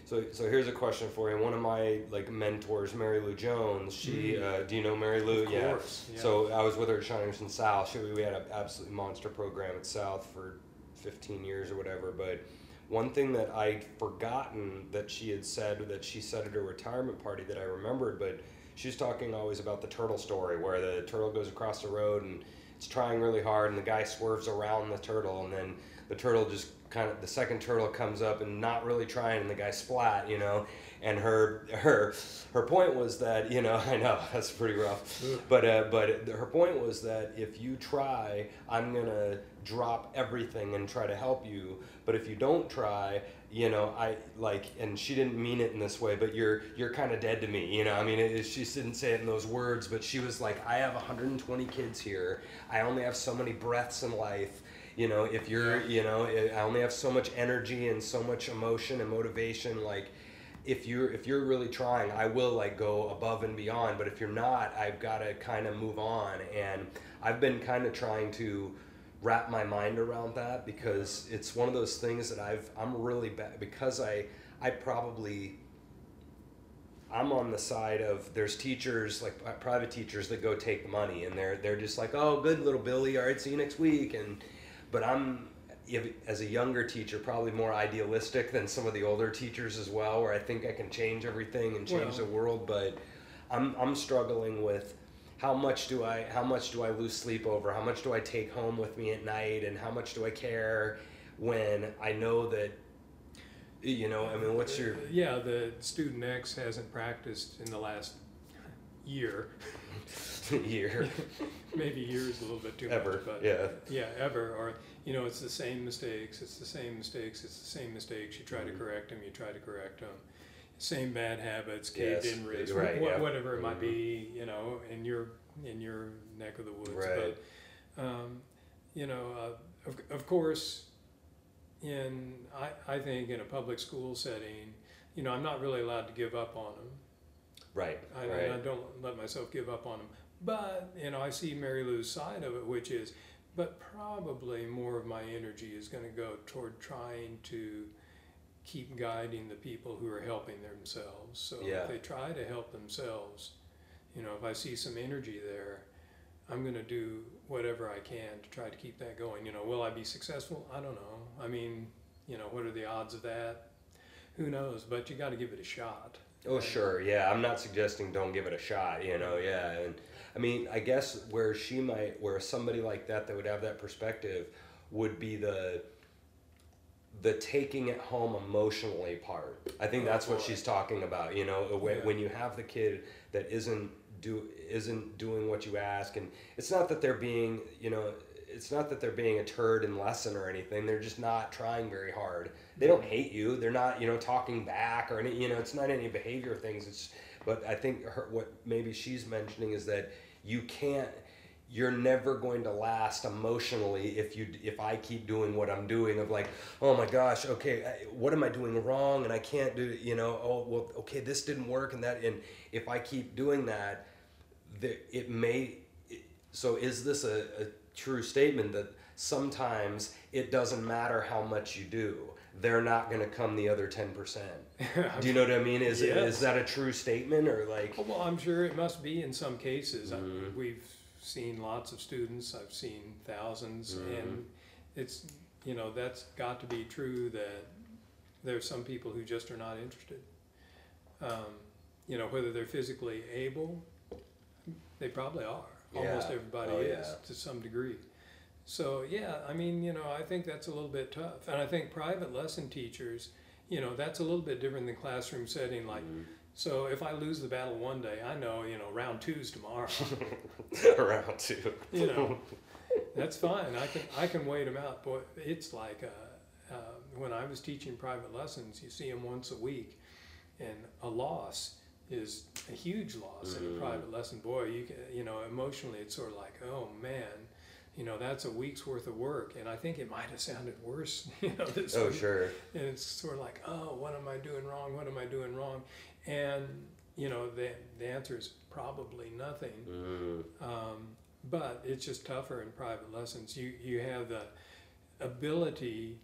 So so here's a question for you. One of my like mentors, Mary Lou Jones. She Mm. uh, do you know Mary Lou? of yeah. yeah. So I was with her at Shawnee Mission South. She, we had an absolutely monster program at South for 15 years or whatever. But one thing that I'd forgotten that she had said that she said at her retirement party that I remembered, but she's talking always about the turtle story where the turtle goes across the road and it's trying really hard and the guy swerves around the turtle and then the turtle just kind of the second turtle comes up and not really trying and the guy splat you know and her her her point was that you know i know that's pretty rough. But uh, but her point was that if you try i'm gonna drop everything and try to help you. But if you don't try you know i like and she didn't mean it in this way but you're you're kind of dead to me you know? I mean it, it- she didn't say it in those words but she was like i have 120 kids here. I only have so many breaths in life. You know if you're you know i only have so much energy and so much emotion and motivation like if you're if you're really trying i will like go above and beyond but if you're not i've got to kind of move on and i've been kind of trying to wrap my mind around that because it's one of those things that i've i'm really bad because i i probably I'm on the side of there's teachers like private teachers that go take the money and they're they're just like oh good little Billy all right see you next week and but I'm as a younger teacher probably more idealistic than some of the older teachers as well where I think I can change everything and change Well- the world but I'm I'm struggling with how much do I how much do I lose sleep over how much do I take home with me at night and how much do I care when I know that you know I mean what's your Uh, yeah, the student X hasn't practiced in the last year. year Maybe years a little bit too ever much, but yeah yeah, ever. Or you know, it's the same mistakes. It's the same mistakes. It's the same mistakes. You try to Mhm. correct them. You try to correct them. Same bad habits, caved Yes, in wrist, right, wha- yeah. whatever it might Mhm. be. You know, in your in your neck of the woods. Right. But um, you know, uh, of of course, in I I think in a public school setting, you know, I'm not really allowed to give up on them. right I, right I don't let myself give up on them. But, you know, I see Mary Lou's side of it, which is, but probably more of my energy is going to go toward trying to keep guiding the people who are helping themselves. So Yeah. if they try to help themselves, you know, if I see some energy there, I'm going to do whatever I can to try to keep that going. You know, will I be successful? I don't know. I mean, you know, what are the odds of that? Who knows? But you got to give it a shot. Oh sure, yeah. I'm not suggesting don't give it a shot, you know, yeah. And I mean, I guess where she might, where somebody like that that would have that perspective would be the the taking it home emotionally part. I think that's what she's talking about. You know, when you have the kid that isn't do isn't doing what you ask, and it's not that they're being, you know, it's not that they're being a turd in lesson or anything. They're just not trying very hard. They don't hate you. They're not, you know, talking back or any, you know, it's not any behavior things. It's, but I think her, what maybe she's mentioning is that you can't, you're never going to last emotionally if you, if I keep doing what I'm doing of like, oh my gosh, okay, what am I doing wrong? And I can't do, you know, oh, well, okay, this didn't work and that, and if I keep doing that, the, it may, so is this a, a true statement that sometimes it doesn't matter how much you do they're not going to come the other 10% do you know what i mean is, Yes. is that a true statement or like Oh, Well, I'm sure it must be in some cases. I- Mhm. We've seen lots of students, I've seen 1000s Mhm. and it's, you know, that's got to be true that there's some people who just are not interested. Um, you know, whether they're physically able, they probably are. Almost everybody Oh, is yeah. to some degree. So, yeah, I mean, you know, I think that's a little bit tough. And I think private lesson teachers, you know, that's a little bit different than classroom setting. Like, Mhm. so if I lose the battle one day, I know, you know, round two's tomorrow. round two you know, that's fine. I can I can wait them out. But it's like uh, uh, when I was teaching private lessons, you see them once a week, and a loss is a huge loss in Mhm. a private lesson. Boy, you can, you know, emotionally, it's sort of like, oh man, you know, that's a week's worth of work. And I think it might have sounded worse, you know, this Oh, week. sure. And it's sort of like, oh, what am I doing wrong? What am I doing wrong? And you know, the the answer is probably nothing. Mm, Um, but it's just tougher in private lessons. You you have the ability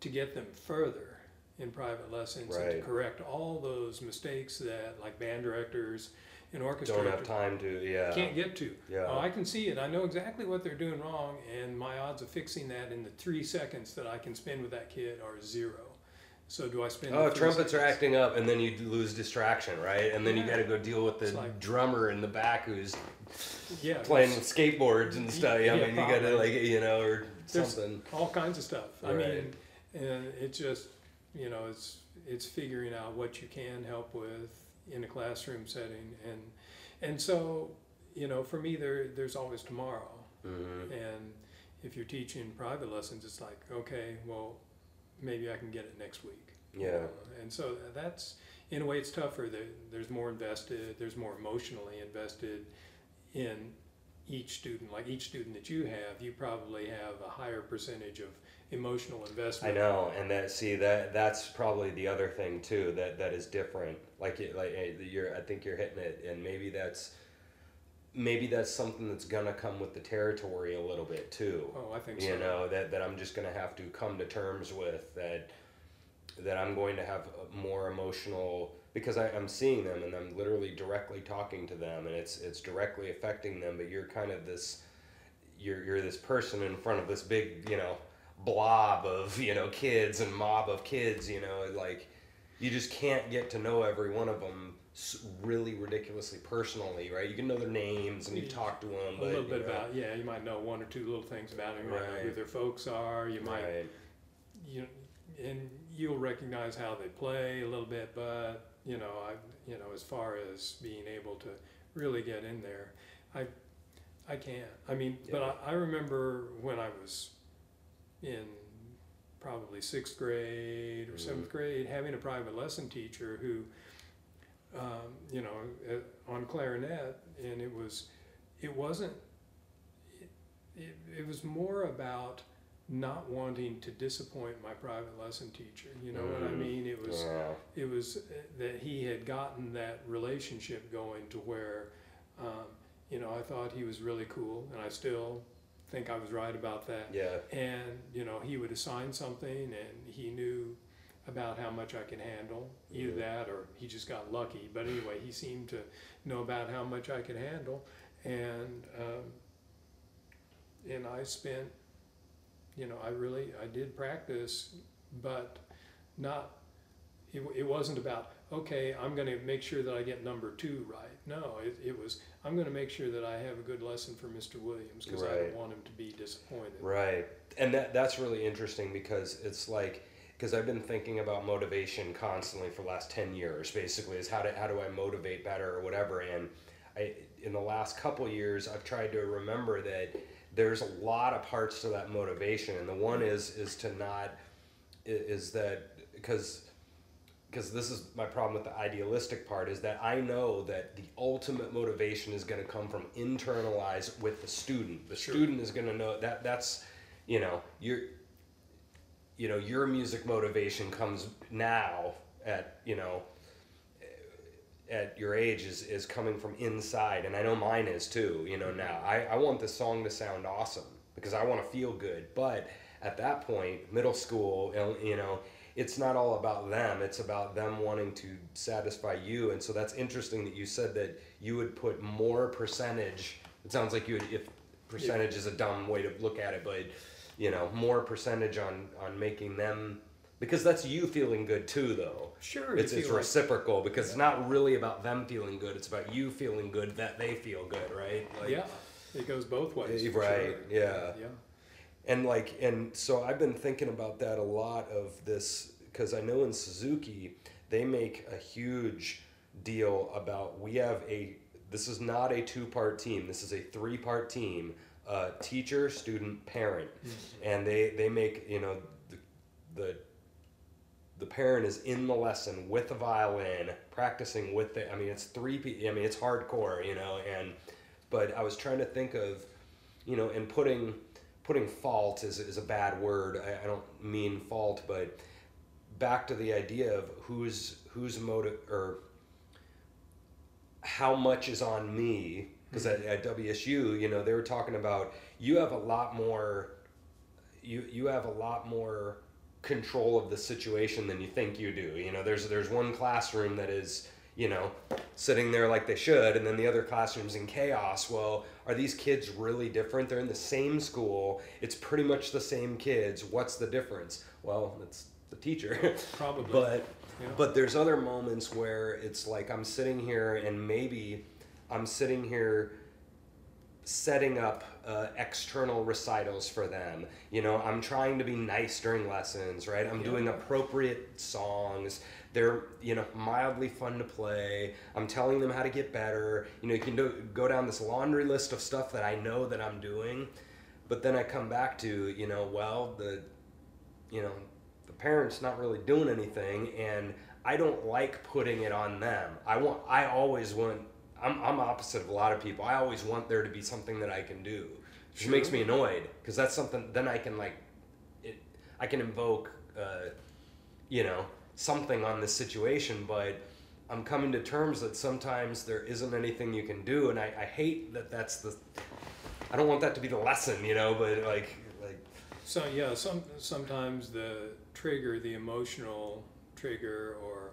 to get them further in private lessons and to correct all those mistakes that like band directors and orchestra don't have time to, yeah. can't get to. Yeah. Oh, I can see it. I know exactly what they're doing wrong, and my odds of fixing that in the three seconds that I can spend with that kid are zero. So do I spend? Oh, trumpets are acting up, and then you lose distraction, right? And then you got to go deal with the like- drummer in the back who's Yeah, playing with skateboards and stuff. I Yeah, mean, you got to like you know or There's- something. all kinds of stuff. I mean, and it just you know it's it's figuring out what you can help with in a classroom setting, and and so you know for me there there's always tomorrow, hmm and if you're teaching private lessons, it's like okay, well maybe I can get it next week. Yeah. Uh, and so that's in a way it's tougher. There, there's more invested. There's more emotionally invested in each student. Like each student that you have, you probably have a higher percentage of emotional investment. I know, and that see that that's probably the other thing too that that is different. Like like eh, you're, I think you're hitting it, and maybe that's maybe that's something that's gonna come with the territory a little bit too. Oh, I think you so. know that, that i'm just going to have to come to terms with that that i'm going to have a more emotional because I, i'm seeing them and i'm literally directly talking to them and it's it's directly affecting them but you're kind of this you're, you're this person in front of this big you know blob of you know kids and mob of kids you know like you just can't get to know every one of them really ridiculously personally right you can know their names and you talk to them A little bit know, about yeah, you might know one or two little things about them. You might know who their folks are. You might right. you and you'll recognize how they play a little bit, but you know, I you know, as far as being able to really get in there, I I can't. I mean, but I, I remember when I was in probably sixth grade or seventh Mhm. grade, having a private lesson teacher who, um, you know, uh, on clarinet, and it was, it wasn't, it, it, it was more about not wanting to disappoint my private lesson teacher. You know what I Mhm. mean? It was it was uh, that he had gotten that relationship going to where, um, you know, I thought he was really cool, and I still think I was right about that. yeah And you know, he would assign something, and he knew about how much I could handle. Either Mhm. that, or he just got lucky. But anyway, he seemed to know about how much I could handle, and um, and I spent, you know, I really I did practice, but not. It, it wasn't about okay. I'm going to make sure that I get number two right. No, it, it was I'm going to make sure that I have a good lesson for Mr. Williams because I don't want him to be disappointed. Right. And that that's really interesting because it's like because I've been thinking about motivation constantly for the last 10 years basically is how do how do I motivate better or whatever and I in the last couple years I've tried to remember that there's a lot of parts to that motivation and the one is is to not is that because because this is my problem with the idealistic part is that I know that the ultimate motivation is going to come from internalize with the student. The Sure. student is going to know that that's you know your you know your music motivation comes now at you know at your age is, is coming from inside and i know mine is too you know now mm-hmm. I, I want this song to sound awesome because i want to feel good but at that point middle school you know it's not all about them it's about them wanting to satisfy you and so that's interesting that you said that you would put more percentage it sounds like you would if percentage is a dumb way to look at it but you know more percentage on on making them because that's you feeling good too though Sure, it's, it's feel like- reciprocal because it's not really about them feeling good it's about you feeling good that they feel good right like, yeah, it goes both ways. Right, sure. yeah. Yeah. And like and so i've been thinking about that a lot of this because i know in suzuki they make a huge deal about we have a this is not a two part team this is a three part team uh, teacher student parent and they they make you know the, the the parent is in the lesson with the violin, practicing with the. I mean, it's three. pe- I mean, it's hardcore, you know. And but I was trying to think of, you know, and putting putting fault is is a bad word. I, I don't mean fault, but back to the idea of who's who's motive or how much is on me because mm-hmm. at, at WSU, you know, they were talking about you have a lot more you you have a lot more control of the situation than you think you do. You know, there's there's one classroom that is you know sitting there like they should, and then the other classrooms in chaos. Well, are these kids really different? They're in the same school. It's pretty much the same kids. What's the difference? Well, it's the teacher. Probably. but Yeah. but there's other moments where it's like I'm sitting here and maybe I'm sitting here setting up uh, external recitals for them. You know, I'm trying to be nice during lessons, right? I'm doing appropriate songs. They're, you know, mildly fun to play. I'm telling them how to get better. You know, you can do, go down this laundry list of stuff that I know that I'm doing. But then I come back to, you know, well, the, you know, the parents not really doing anything and I don't like putting it on them. I want I always want I'm I'm opposite of a lot of people. I always want there to be something that I can do. Which Sure. makes me annoyed because that's something then I can like it I can invoke uh, you know something on this situation but I'm coming to terms that sometimes there isn't anything you can do and I, I hate that that's the I don't want that to be the lesson, you know, but like like So yeah, some sometimes the trigger, the emotional trigger or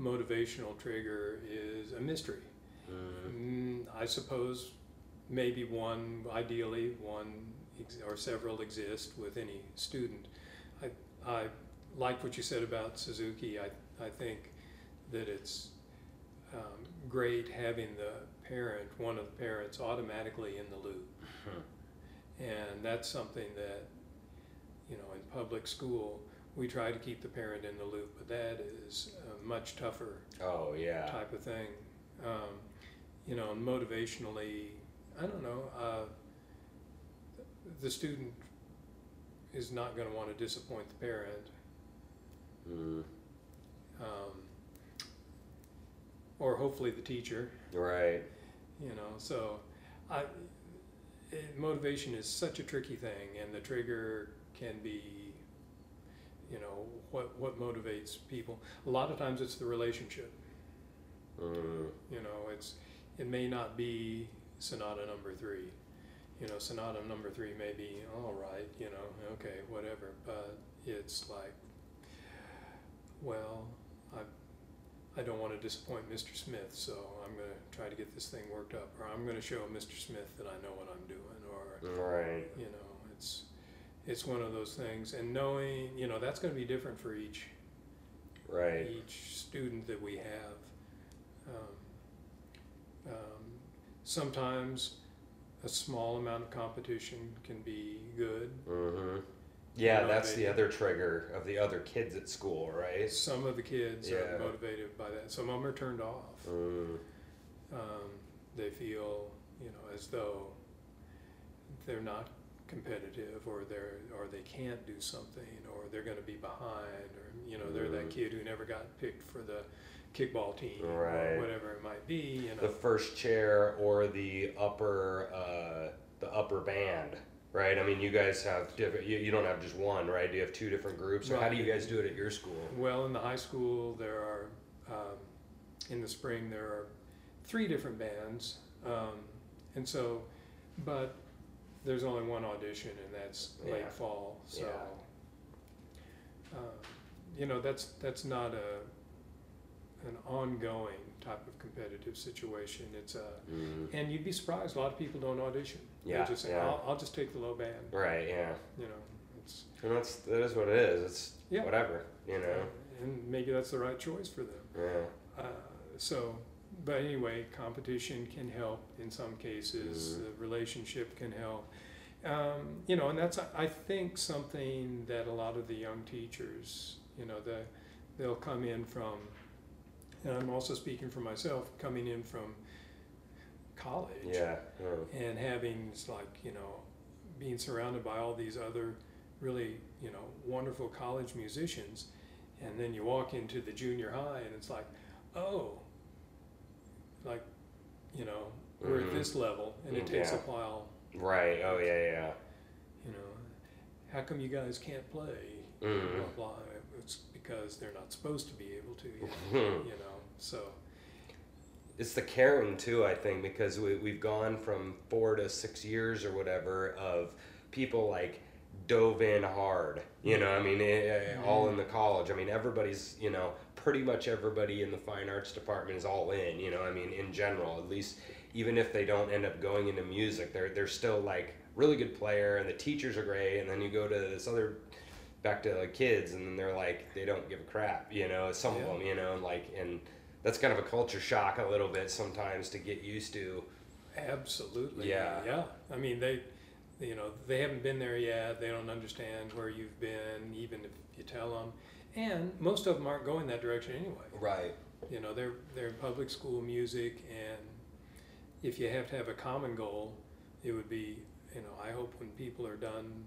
motivational trigger is a mystery. Mm, I suppose maybe one, ideally one ex- or several exist with any student. I, I like what you said about Suzuki. I, I think that it's um, great having the parent, one of the parents, automatically in the loop. And that's something that, you know, in public school, we try to keep the parent in the loop, but that is a much tougher oh yeah. type of thing. Um, you know, and motivationally, I don't know, uh, the student is not going to want to disappoint the parent. Mm, Um, or hopefully the teacher, right. you know, so I, it, motivation is such a tricky thing and the trigger can be, you know, what, what motivates people. A lot of times it's the relationship. Mm, you know it's it may not be sonata number three you know sonata number three may be all right you know okay whatever but it's like well i i don't want to disappoint mr smith so i'm going to try to get this thing worked up or i'm going to show mr smith that i know what i'm doing or right. you know it's it's one of those things and knowing you know that's going to be different for each Right. each student that we have. Um, um, sometimes a small amount of competition can be good. Mm-hmm. Yeah, that's the other trigger of the other kids at school, right? Some of the kids Yeah. are motivated by that. Some of them are turned off. Mm, Um, they feel, you know, as though they're not competitive, or they're, or they can't do something, or they're going to be behind, or you know, they're that Mm. kid who never got picked for the kickball team, Right. or whatever it might be. You know, the first chair or the upper uh, the upper band, right? I mean, you guys have different. You, you don't have just one, right? Do you have two different groups, or how do you guys do it at your school? Well, in the high school, there are, um, in the spring, there are three different bands. Um, and so, but there's only one audition, and that's late Yeah. fall. So, Yeah. uh, you know, that's, that's not a, an ongoing type of competitive situation. It's a, Mm, and you'd be surprised, a lot of people don't audition. Yeah, They just yeah. I'll, I'll just take the low band, right. Yeah. you know, it's, And that's that is what it is. It's Yeah. whatever. You know. and maybe that's the right choice for them. Yeah. Uh, so, but anyway, competition can help in some cases. Mhm. The relationship can help. Um, you know, and that's I think something that a lot of the young teachers, you know, the they'll come in from, and I'm also speaking for myself, coming in from college Yeah. Oh. and having like you know being surrounded by all these other really you know wonderful college musicians And then you walk into the junior high and it's like, oh, like, you know, we're Mhm. at this level and it takes Yeah. a while, Right. Oh yeah, yeah. you know, how come you guys can't play? Mhm. Blah, blah. It's because they're not supposed to be able to, yet, you know, so. It's the caring too, I think, because we, we've gone from four to six years or whatever of people like dove in hard. You know, I mean, eh, eh, all in the college. I mean, everybody's, you know, pretty much everybody in the fine arts department is all in. You know, I mean, in general, at least, even if they don't end up going into music, they're they're still like really good player, and the teachers are great. And then you go to this other back to the kids, and then they're like they don't give a crap. You know, some Yeah. of them. You know, and like and that's kind of a culture shock a little bit sometimes to get used to. Absolutely. Yeah. Yeah. I mean, they, you know, they haven't been there yet. They don't understand where you've been, even if you tell them. And most of them aren't going that direction anyway. Right. You know, they're they're in public school music, and if you have to have a common goal, it would be, you know, I hope when people are done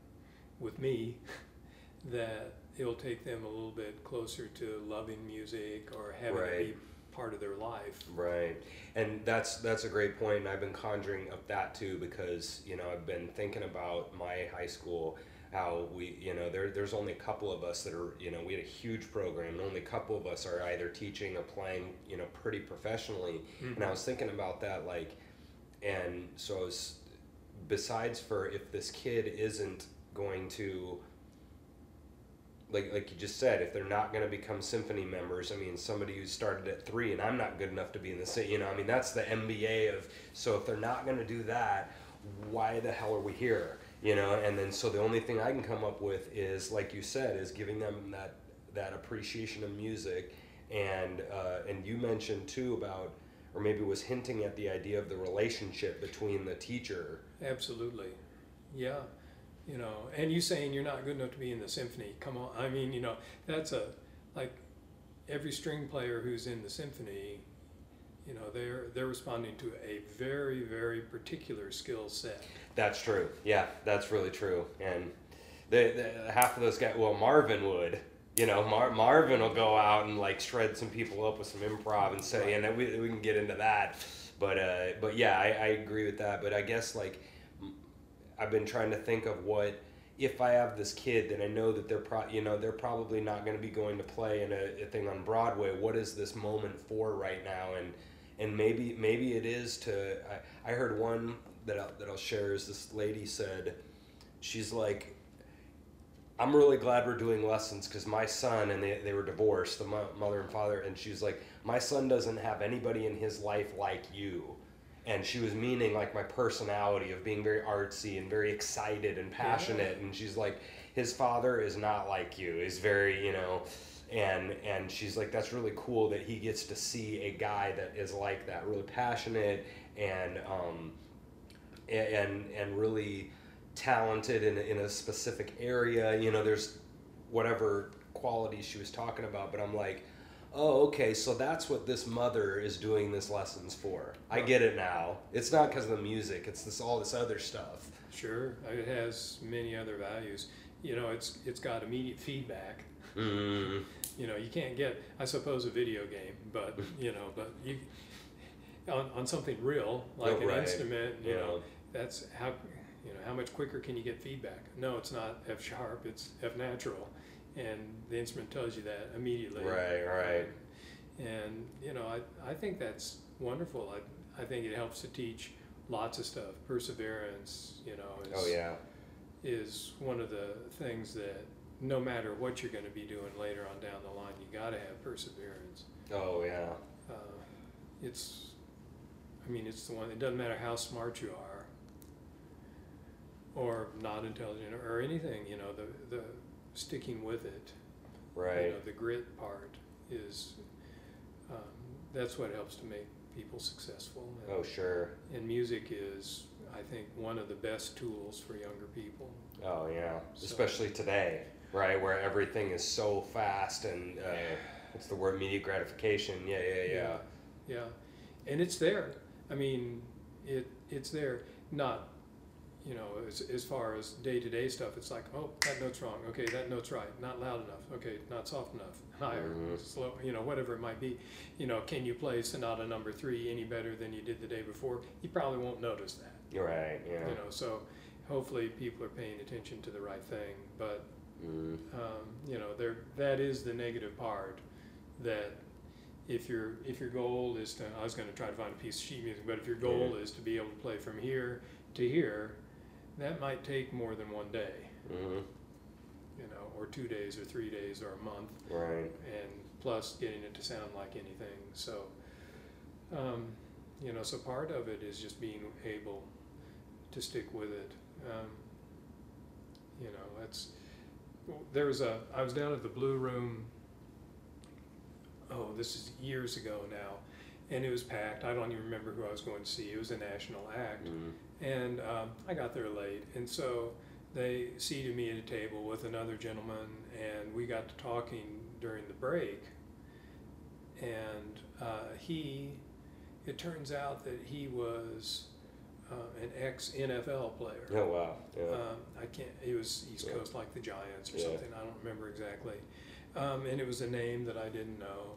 with me, that it'll take them a little bit closer to loving music or having Right. it be part of their life. Right, and that's that's a great point, and I've been conjuring up that too because you know I've been thinking about my high school, how we you know there there's only a couple of us that are you know we had a huge program, and only a couple of us are either teaching or playing you know pretty professionally, and I hmm. was thinking about that like, and so I was besides for if this kid isn't going to like like you just said, if they're not going to become symphony members, I mean, somebody who started at three and I'm not good enough to be in the same, you know, I mean, that's the NBA of. So if they're not going to do that, why the hell are we here? You know, and then so the only thing I can come up with is, like you said, is giving them that that appreciation of music, and uh, and you mentioned too about, or maybe was hinting at the idea of the relationship between the teacher. Absolutely. Yeah. You know, and you saying you're not good enough to be in the symphony. Come on. I mean, you know, that's a like every string player who's in the symphony, you know, they're they're responding to a very very particular skill set. That's true. Yeah, that's really true. And the, the half of those guys, well, Marvin would. You know, Mar- Marvin will go out and like shred some people up with some improv and say, and we, we can get into that. But uh, but yeah, I, I agree with that. But I guess like I've been trying to think of what if I have this kid then I know that they're pro- you know they're probably not going to be going to play in a, a thing on Broadway. What is this moment for right now? And and maybe maybe it is to I, I heard one that I'll, that I'll share is this lady said she's like I'm really glad we're doing lessons because my son and they, they were divorced the mo- mother and father and she's like my son doesn't have anybody in his life like you and she was meaning like my personality of being very artsy and very excited and passionate and she's like his father is not like you. He's very you know and and she's like that's really cool that he gets to see a guy that is like that really passionate and um and and really talented in, in a specific area. You know there's whatever qualities she was talking about but i'm like oh okay so that's what this mother is doing this lessons for i get it now it's not because of the music it's this all this other stuff Sure, it has many other values. You know, it's it's got immediate feedback. mm, You know, you can't get, I suppose, a video game, but you know, but you on, on something real like Oh, an right. instrument. You Yeah. know, that's how you know how much quicker can you get feedback? No, it's not F sharp. It's F natural, and the instrument tells you that immediately. right right And you know, I, I think that's wonderful. I, I think it helps to teach lots of stuff. Perseverance, you know, is, oh yeah is one of the things that no matter what you're going to be doing later on down the line, you got to have perseverance. oh yeah Uh, it's, I mean, it's the one. It doesn't matter how smart you are, or not intelligent, or anything. You know, the the sticking with it. Right. You know, the grit part is um, that's what helps to make people successful. And, oh sure and music is, I think, one of the best tools for younger people. oh yeah So- especially today right where everything is so fast and uh, what's the word Media gratification yeah yeah yeah, Yeah, yeah, and it's there. I mean, it it's there. Not, you know, as, as far as day to day stuff, it's like, oh, that note's wrong. Okay, that note's right. Not loud enough. Okay, not soft enough. Higher, Mhm. slow, you know, whatever it might be. You know, can you play sonata number three any better than you did the day before? You probably won't notice that. Right. Yeah. You know, so hopefully people are paying attention to the right thing. But Mm. um, you know, there that is the negative part. That if your if your goal is to, I was going to try to find a piece of sheet music, but if your goal Yeah. is to be able to play from here to here, that might take more than one day, hmm you know, or two days, or three days, or a month, Right. and plus getting it to sound like anything. So, um, you know, so part of it is just being able to stick with it. Um, you know, that's there was a I was down at the Blue Room. Oh, this is years ago now, and it was packed. I don't even remember who I was going to see. It was a national act, Mm. And um, I got there late, and so they seated me at a table with another gentleman, and we got to talking during the break. And uh, he, it turns out that he was uh, an ex NFL player. Oh wow. Yeah. Um, I can't. It was East Yeah. Coast, like the Giants or Yeah. something. I don't remember exactly. Um, and it was a name that I didn't know.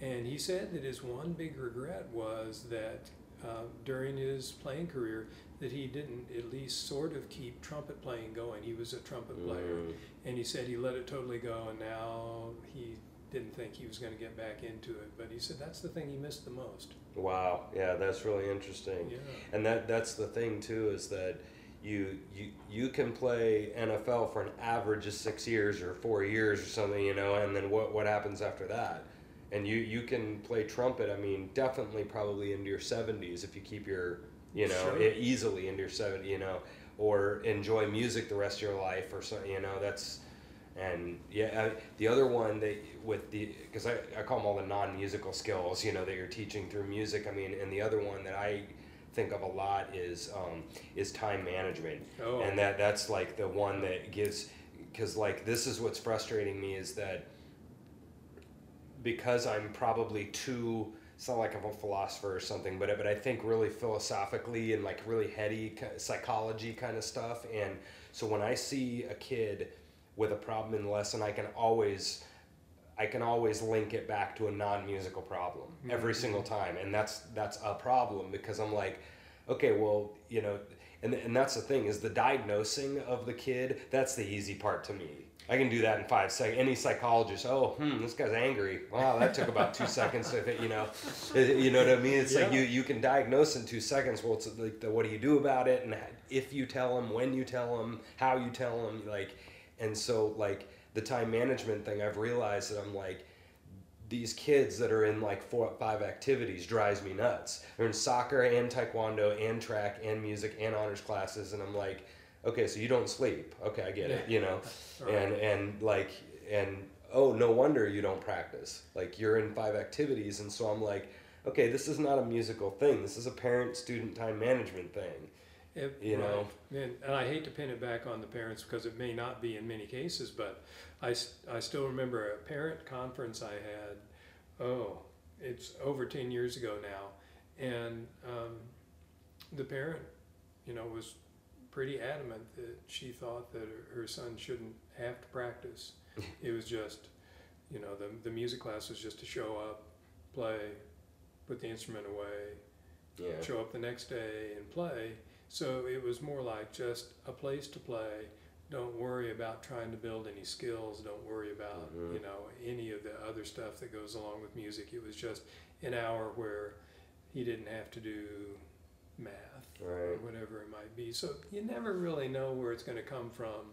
And he said that his one big regret was that uh, during his playing career that he didn't at least sort of keep trumpet playing going. He was a trumpet player, Mm. and he said he let it totally go, and now he didn't think he was going to get back into it. But he said that's the thing he missed the most. Wow. Yeah, that's really interesting. Yeah. And that that's the thing too is that you you you can play NFL for an average of six years or four years or something, you know, and then what what happens after that? And you you can play trumpet. I mean, definitely probably into your seventies if you keep your you know Sure. easily into your seventy, you know, or enjoy music the rest of your life or something, you know. That's and yeah, I, the other one that with the because I, I call them all the non-musical skills, you know, that you're teaching through music. I mean, and the other one that I think of a lot is um, is time management, Oh. and that that's like the one that gives because like this is what's frustrating me is that because I'm probably too it's not like I'm a philosopher or something, but but I think really philosophically and like really heady psychology kind of stuff. And so when I see a kid with a problem in the lesson, I can always I can always link it back to a non-musical problem mm-hmm. every single time, and that's that's a problem because I'm like, okay, well, you know, and and that's the thing is the diagnosing of the kid. That's the easy part to me. I can do that in five seconds. Any psychologist, oh, hmm, this guy's angry. Wow, that took about two seconds. If it, you know, you know what I mean? It's like you you can diagnose in two seconds. Well, it's like the, what do you do about it, and if you tell them, when you tell them, how you tell them, like, and so like the time management thing, I've realized that I'm like these kids that are in like four five activities drives me nuts. They're in soccer and taekwondo and track and music and honors classes, and I'm like, okay, so you don't sleep. Okay, I get it. You know, Right. and and like and oh, no wonder you don't practice. Like you're in five activities, and so I'm like, okay, this is not a musical thing. This is a parent student time management thing. It, you know. and, and I hate to pin it back on the parents because it may not be in many cases, but I I still remember a parent conference I had. Oh, it's over ten years ago now, and um, the parent, you know, was pretty adamant that she thought that her, her son shouldn't have to practice. it was just, you know, the the music class was just to show up, play, put the instrument away, Yeah. show up the next day and play. So it was more like just a place to play. Don't worry about trying to build any skills. Don't worry about Mhm. you know any of the other stuff that goes along with music. It was just an hour where he didn't have to do math or whatever it might be. So you never really know where it's going to come from,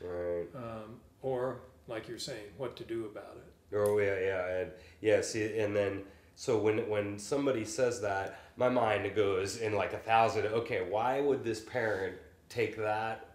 Right. um, or like you're saying, what to do about it. Oh yeah, yeah, and yeah. See, and then so when when somebody says that, my mind goes in like a thousand. Okay, why would this parent take that?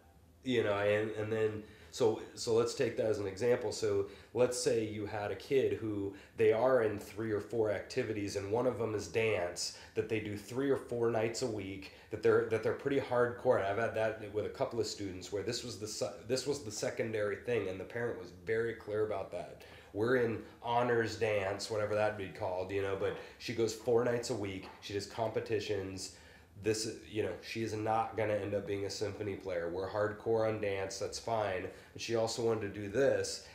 You know, and and then so so let's take that as an example. So let's say you had a kid who they are in three or four activities, and one of them is dance that they do three or four nights a week. That they're that they're pretty hardcore. I've had that with a couple of students where this was the this was the secondary thing, and the parent was very clear about that we're in honors dance, whatever that'd be called, you know, but she goes four nights a week. She does competitions. This is you know she is not going to end up being a symphony player. We're hardcore on dance that's fine. But she also wanted to do this.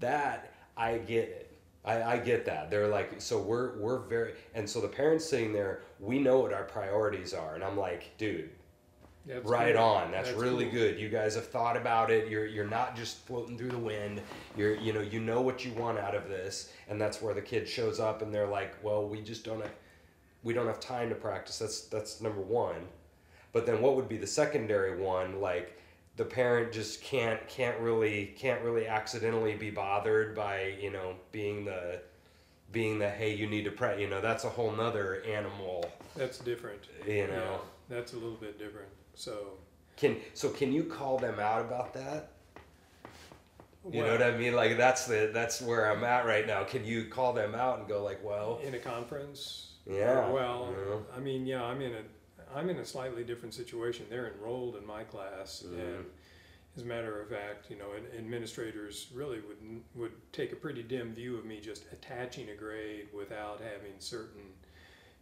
That i get it. I, I get that. They're like so we're we're very and so the parents sitting there we know what our priorities are. And i'm like dude right good. on. That's, That's really cool. good. You guys have thought about it. You're you're not just floating through the wind. You're you know you know what you want out of this. And that's where the kid shows up and they're like well we just don't have, we don't have time to practice that's that's number one but then what would be the secondary one like the parent just can't can't really can't really accidentally be bothered by you know being the being the hey you need to pray you know that's a whole nother animal That's different. you know Yeah, that's a little bit different. So, Can so can you call them out about that? You know what I mean? Like that's the that's where I'm at right now. Can you call them out and go like, well, in a conference. Yeah, Well, know. I mean, yeah, I'm in a I'm in a slightly different situation. They're enrolled in my class, Mhm. and as a matter of fact, you know, administrators really would would take a pretty dim view of me just attaching a grade without having certain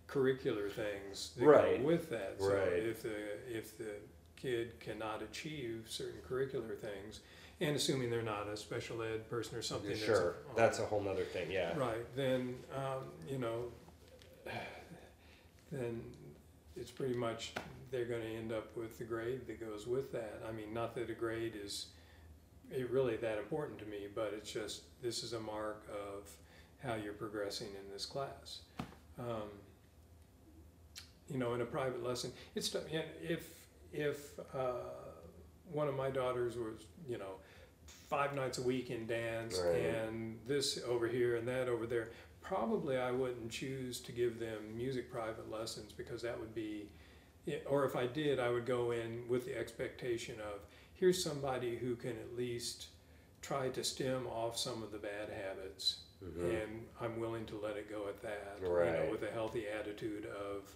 curricular things that Right. go with that. So Right. if the if the kid cannot achieve certain curricular things, and assuming they're not a special ed person or something, that's sure, on- that's a whole nother thing. Yeah, Right, then, um, you know, then it's pretty much, they're gonna end up with the grade that goes with that. I mean, not that a grade is it really that important to me, but it's just, this is a mark of how you're progressing in this class. Um, you know, in a private lesson, it's, if, if, uh, one of my daughters was, you know, five nights a week in dance Right. and this over here and that over there, probably I wouldn't choose to give them music private lessons because that would be, or if I did, I would go in with the expectation of here's somebody who can at least try to stem off some of the bad habits, Mhm. and I'm willing to let it go at that. You Right. know, with a healthy attitude of,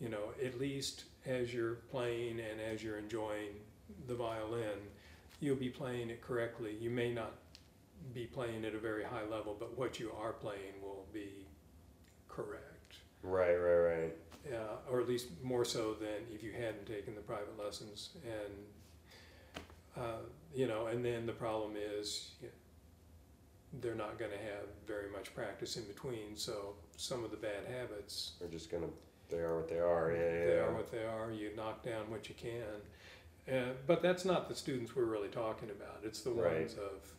you know, at least as you're playing and as you're enjoying the violin, you'll be playing it correctly. You may not be playing at a very high level, but what you are playing will be correct. right, right, right. Uh, or at least more so than if you hadn't taken the private lessons. And, uh, you know, and then the problem is y- they're not going to have very much practice in between. So some of the bad habits, They're just gonna, they are what they are. Yeah, yeah. they yeah. are what they are. You knock down what you can. Uh, but that's not the students we're really talking about. It's the Right. ones of,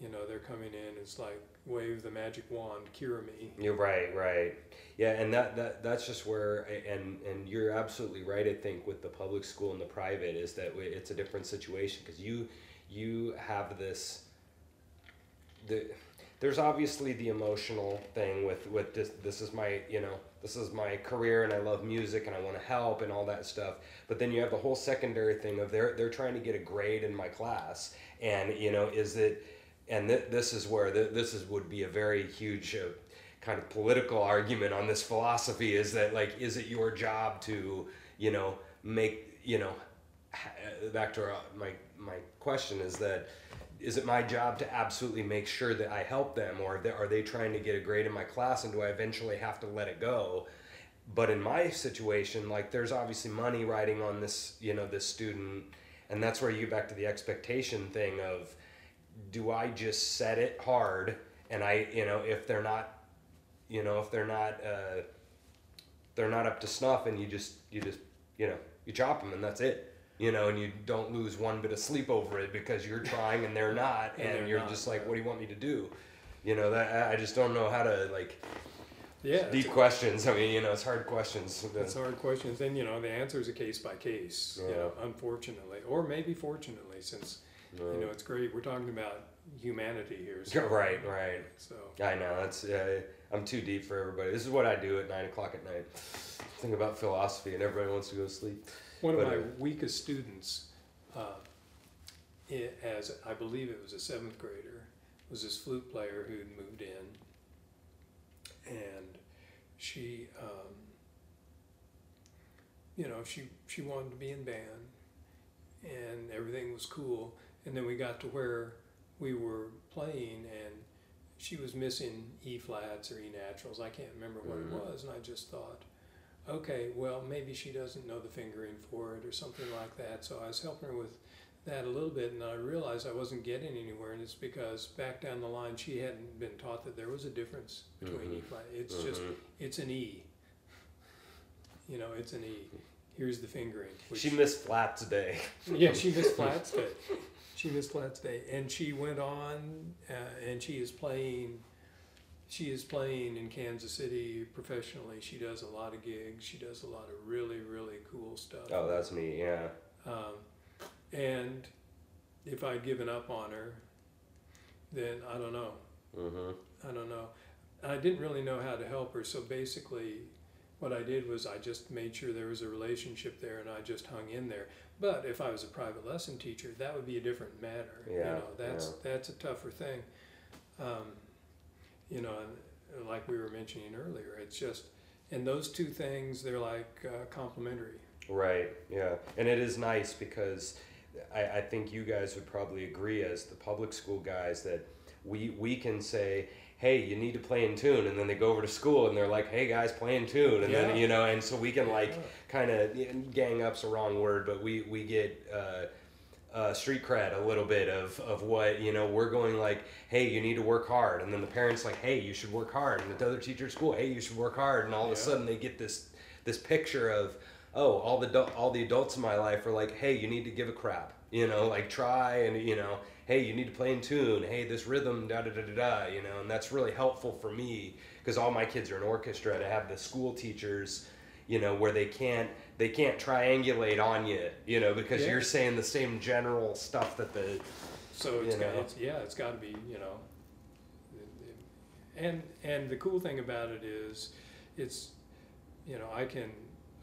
you know, they're coming in. It's like wave the magic wand, cure me. You're right, right. Yeah, and that, that that's just where and and you're absolutely right. I think with the public school and the private is that it's a different situation because you you have this. The, there's obviously the emotional thing with with this. This is my you know this is my career and I love music and I want to help and all that stuff. But then you have the whole secondary thing of they're they're trying to get a grade in my class and you know is it and th- this is where th- this is would be a very huge uh, kind of political argument on this philosophy is that like is it your job to you know make you know uh, back to our, my my question is that is it my job to absolutely make sure that I help them or are they trying to get a grade in my class and do I eventually have to let it go? But in my situation like there's obviously money riding on this you know this student and that's where you get back to the expectation thing of do I just set it hard and I you know if they're not you know if they're not uh, they're not up to snuff and you just you just you know you chop them and that's it you know and you don't lose one bit of sleep over it because you're trying and they're not And and, they're you're not, just like what do you want me to do you know that I- just don't know how to like Yeah, deep questions I mean you know it's hard questions It's hard questions, and you know the answer is a case by case. You Yeah. know, unfortunately, or maybe fortunately, since you know it's great. We're talking about humanity here. So, right right So I know that's uh, I'm too deep for everybody. This is what I do at nine o'clock at night. Think about philosophy, and everybody wants to go to sleep. one of my Whatever. weakest students, uh, i as I believe it was a seventh grader, was this flute player who'd moved in, and she, um, you know, she she wanted to be in band, and everything was cool. And then we got to where we were playing, and she was missing E flats or E naturals. I can't remember what Mhm. it was, and I just thought, okay, well, maybe she doesn't know the fingering for it or something like that. So I was helping her with that a little bit, and I realized I wasn't getting anywhere, and it's because back down the line she hadn't been taught that there was a difference between E Mhm. flat. It's just Mhm. it's an E. You know, it's an E. Here's the fingering. which- She missed flat today. yeah, she missed flats day. She missed flats day, and she went on, uh, and she is playing. She is playing in Kansas City professionally. She does a lot of gigs. She does a lot of really, really cool stuff. Oh, that's me, Yeah. Um, and if I'd given up on her, then I don't know. Mhm. I don't know. I didn't really know how to help her, so basically, what I did was I just made sure there was a relationship there, and I just hung in there. But if I was a private lesson teacher, that would be a different matter. Yeah, you know, that's that's a tougher thing. Um, you know, like we were mentioning earlier, it's just and those two things they're like uh, complementary. Right. Yeah. And it is nice because I, I think you guys would probably agree as the public school guys that we we can say, hey, you need to play in tune, and then they go over to school and they're like, hey guys, play in tune, and Yeah. then you know, and so we can like Yeah. kind of gang up's a wrong word, but we we get. Uh, uh, street cred a little bit of, of what you know we're going like hey you need to work hard and then the parents like hey you should work hard and the other teacher at school hey you should work hard and all of a sudden they get this this picture of oh all the all the adults in my life are like hey you need to give a crap you know like try and you know hey you need to play in tune hey this rhythm da da da da da you know and that's really helpful for me because all my kids are in orchestra to have the school teachers you know where they can't they can't triangulate on you you know because Yeah. you're saying the same general stuff that the So it's, got, it's yeah, it's got to be you know. And and the cool thing about it is, it's, you know, I can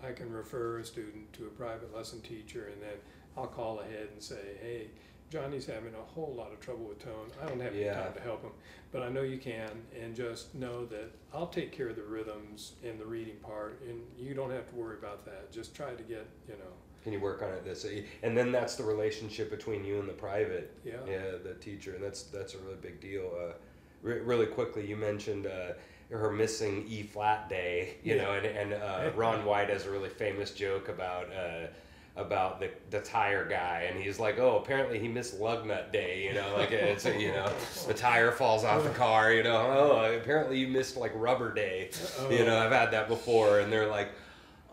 I can refer a student to a private lesson teacher, and then I'll call ahead and say, hey, Johnny's having a whole lot of trouble with tone. I don't have any time to help him, but I know you can, and just know that I'll take care of the rhythms and the reading part, and you don't have to worry about that. Just try to get you know, can you work on it this and then that's the relationship between you and the private yeah. yeah the teacher and that's that's a really big deal uh, re- really quickly you mentioned uh, her missing E flat day you Yeah. know and, and uh, Ron White has a really famous joke about uh, about the, the tire guy and he's like oh apparently he missed lug nut day you know like it's you know the tire falls off the car you know oh apparently you missed like rubber day you know I've had that before and they're like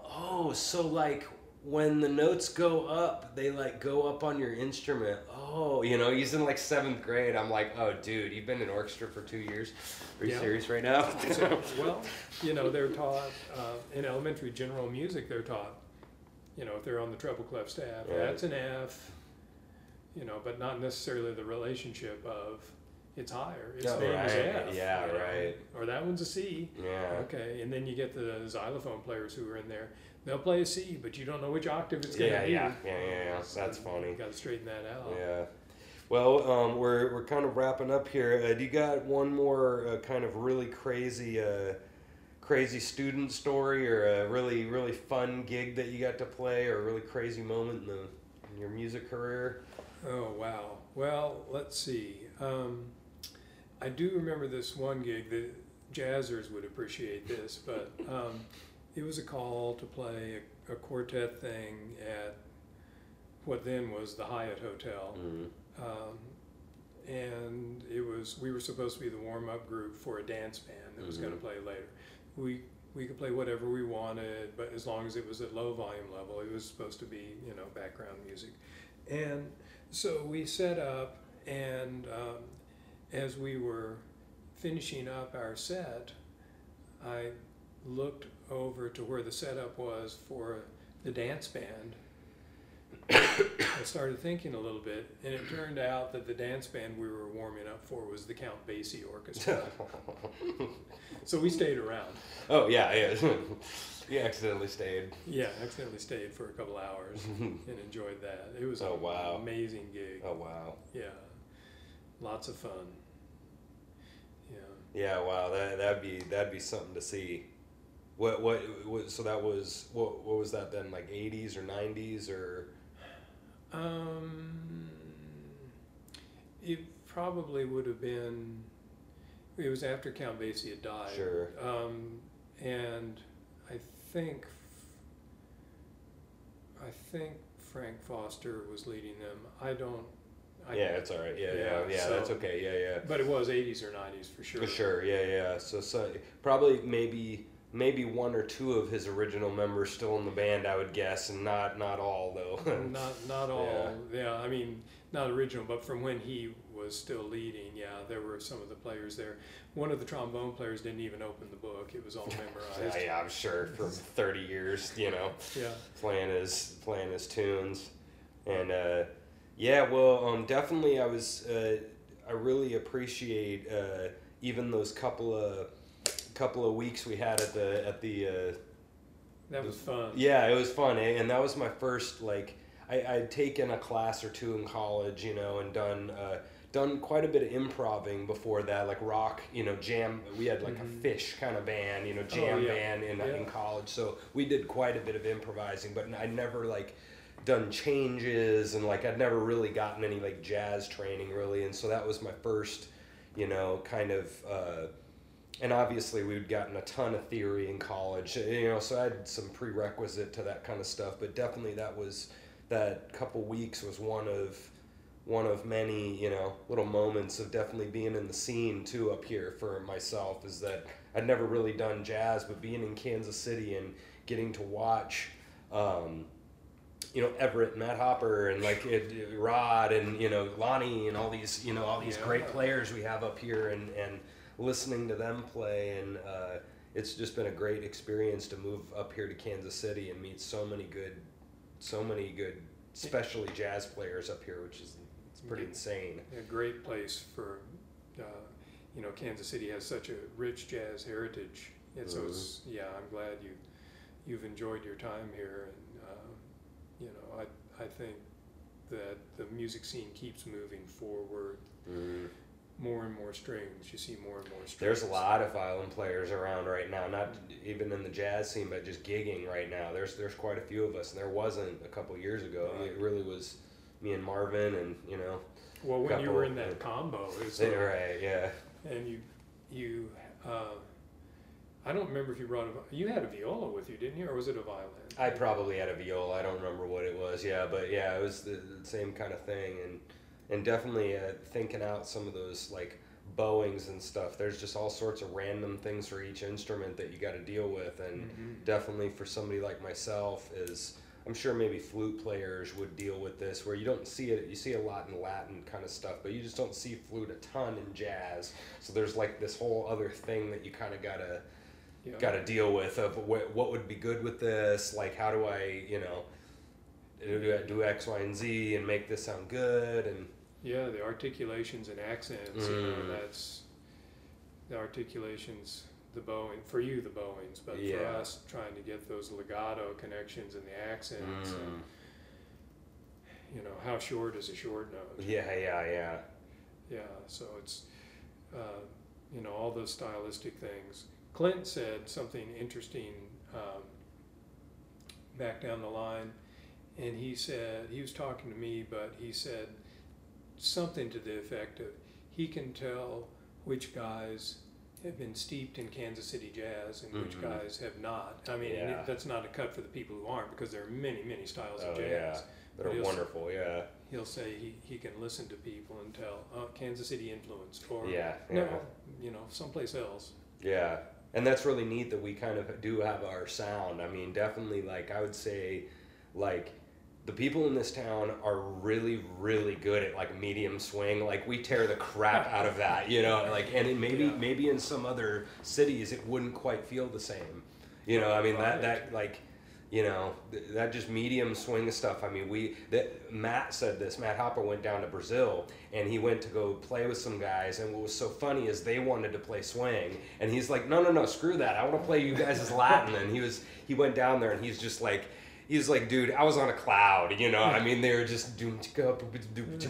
oh so like when the notes go up they like go up on your instrument oh you know he's in like seventh grade i'm like oh dude you've been in orchestra for two years are you Yeah. serious right now So, well, you know, they're taught uh, in elementary general music. They're taught, you know, if they're on the treble clef staff, Right. that's an F. You know, but not necessarily the relationship of it's higher. Its Oh, name is right. F. Yeah, you know, right. Or that one's a C. yeah Okay, and then you get the xylophone players who are in there. They'll play a C, but you don't know which octave it's going to yeah be. yeah yeah yeah yeah that's funny got to straighten that out. yeah well um, we're, we're kind of wrapping up here uh, do you got one more uh, kind of really crazy uh, crazy student story or a really really fun gig that you got to play or a really crazy moment in, the, in your music career Oh wow. Well, let's see. Um, I do remember this one gig. that jazzers would appreciate this, but um, it was a call to play a, a quartet thing at what then was the Hyatt Hotel, mm. um, and it was we were supposed to be the warm up group for a dance band that was going to play later. We we could play whatever we wanted, but as long as it was at low volume level, it was supposed to be you know background music, and so we set up, and um, as we were finishing up our set, I looked over to where the setup was for the dance band. I started thinking a little bit, and it turned out that the dance band we were warming up for was the Count Basie Orchestra. so we stayed around. oh yeah yeah you accidentally stayed Yeah, accidentally stayed for a couple hours and enjoyed that. It was Oh, an wow. amazing gig. oh wow Yeah, lots of fun. Yeah. Yeah, wow, that that'd be that'd be something to see. What what, what so that was what what was that then like eighties or nineties or Um, it probably would have been. It was after Count Basie had died. Sure. Um, and I think I think Frank Foster was leading them. I don't. I, yeah, it's all right. Yeah, yeah, Yeah, yeah. so- that's okay. Yeah, yeah. But it was 80s or 90s for sure. For sure, yeah, yeah. So, so probably maybe maybe one or two of his original members still in the band, I would guess, and not not all though. Not not all. Yeah. I mean not original, but from when he was still leading, yeah, there were some of the players there. One of the trombone players didn't even open the book; it was all memorized. yeah, yeah, I'm sure for thirty years, you know, yeah. playing his playing his tunes, and uh, yeah, well, um, definitely, I was uh, I really appreciate uh, even those couple of couple of weeks we had at the at the. Uh, That was fun. Yeah, it was fun, eh? and that was my first like I, I'd taken a class or two in college, you know, and done uh, done quite a bit of improving before that, like rock, you know, jam. We had like Mhm. a Phish kind of band, you know, jam yeah. band in in college, so we did quite a bit of improvising, but I never like done changes and like I'd never really gotten any like jazz training really, and so that was my first, you know, kind of. Uh, and obviously we'd gotten a ton of theory in college you know so i had some prerequisite to that kind of stuff but definitely that was that couple weeks was one of one of many you know little moments of definitely being in the scene too up here for myself is that i'd never really done jazz but being in kansas city and getting to watch um, you know Everett, Matt Hopper, and like it, Rod, and you know Lonnie, and all these you know all these Yeah. great players we have up here, and and listening to them play, and uh, it's just been a great experience to move up here to Kansas City and meet so many good, so many good, especially jazz players up here, which is it's pretty insane. A great place for, uh, you know, Kansas City has such a rich jazz heritage, and so it's yeah. I'm glad you you've enjoyed your time here, and uh, you know, I I think that the music scene keeps moving forward. More and more strings. You see more and more strings. There's a lot of violin players around right now, not even in the jazz scene, but just gigging right now. There's there's quite a few of us, and there wasn't a couple years ago. Right. It really was me and Marvin, and you know, Well, when you were in that combo, it was, they, right, yeah. and you you uh, I don't remember if you brought a you had a viola with you, didn't you, or was it a violin? I probably had a viola. I don't remember what it was. Yeah, but yeah, it was the, the same kind of thing, and and definitely uh, thinking out some of those like bowings and stuff. There's just all sorts of random things for each instrument that you got to deal with, and Mhm. definitely for somebody like myself is. I'm sure maybe flute players would deal with this, where you don't see it. You see a lot in Latin kind of stuff, but you just don't see flute a ton in jazz. So there's like this whole other thing that you kind of gotta Yeah. got to deal with of what, what would be good with this like how do i you know do, do x y and z and make this sound good and Yeah, the articulations and accents, you know, Mm. that's the articulations, the bowing for you, the bowings, but for us, trying to get those legato connections and the accents, Mm. and you know, how short is a short note? yeah yeah yeah Yeah, so it's, uh, you know, all those stylistic things. Clint said something interesting um, back down the line, and he said, he was talking to me, but he said something to the effect of he can tell which guys have been steeped in Kansas City jazz and which Mhm. guys have not. I mean, Yeah. that's not a cut for the people who aren't because there are many, many styles oh of yeah. jazz. That are wonderful yeah. he'll say he, he can listen to people and tell oh, Kansas City influenced or yeah no yeah. you know someplace else. Yeah. And that's really neat that we kind of do have our sound. I mean definitely like i would say like the people in this town are really really good at like medium swing. Like we tear the crap out of that you know? Like and it maybe Yeah. maybe in some other cities it wouldn't quite feel the same. You know i mean that that like you know th- that just medium swing stuff i mean we that matt said this matt hopper went down to brazil and he went to go play with some guys and what was so funny is they wanted to play swing and he's like no no no screw that. I want to play you guys as latin. And he was he went down there and he's just like he's like dude i was on a cloud you know i mean they were just doing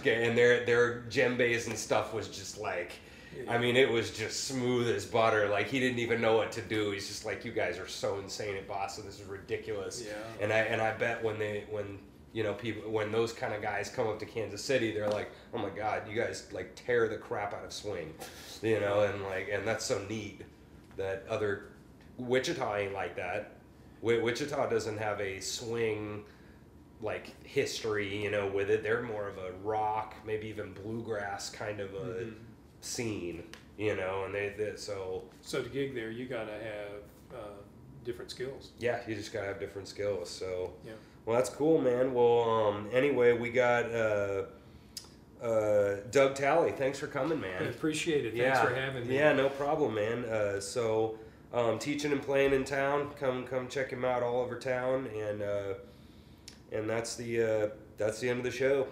and their their djembes and stuff was just like I mean, it was just smooth as butter. Like he didn't even know what to do. He's just like, "You guys are so insane at Boston. This is ridiculous." Yeah. And I and I bet when they when you know people when those kind of guys come up to Kansas City, they're like, "Oh my God, you guys like tear the crap out of swing," you know, and like and that's so neat that other Wichita ain't like that. Wi- Wichita doesn't have a swing like history, you know, with it. They're more of a rock, maybe even bluegrass kind of a Mhm. scene, you know, and they, they so So to gig there, you gotta have uh, different skills. yeah, you just gotta have different skills. So Yeah. well, that's cool, man. Well, um, anyway, we got uh, uh, Doug Talley, Thanks for coming, I man. appreciate it. Thanks for having me. Yeah, no problem, man. Uh, so, um, teaching and playing in town. Come, come check him out all over town, and uh, and that's the uh, that's the end of the show.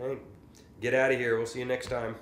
All right, get out of here. We'll see you next time.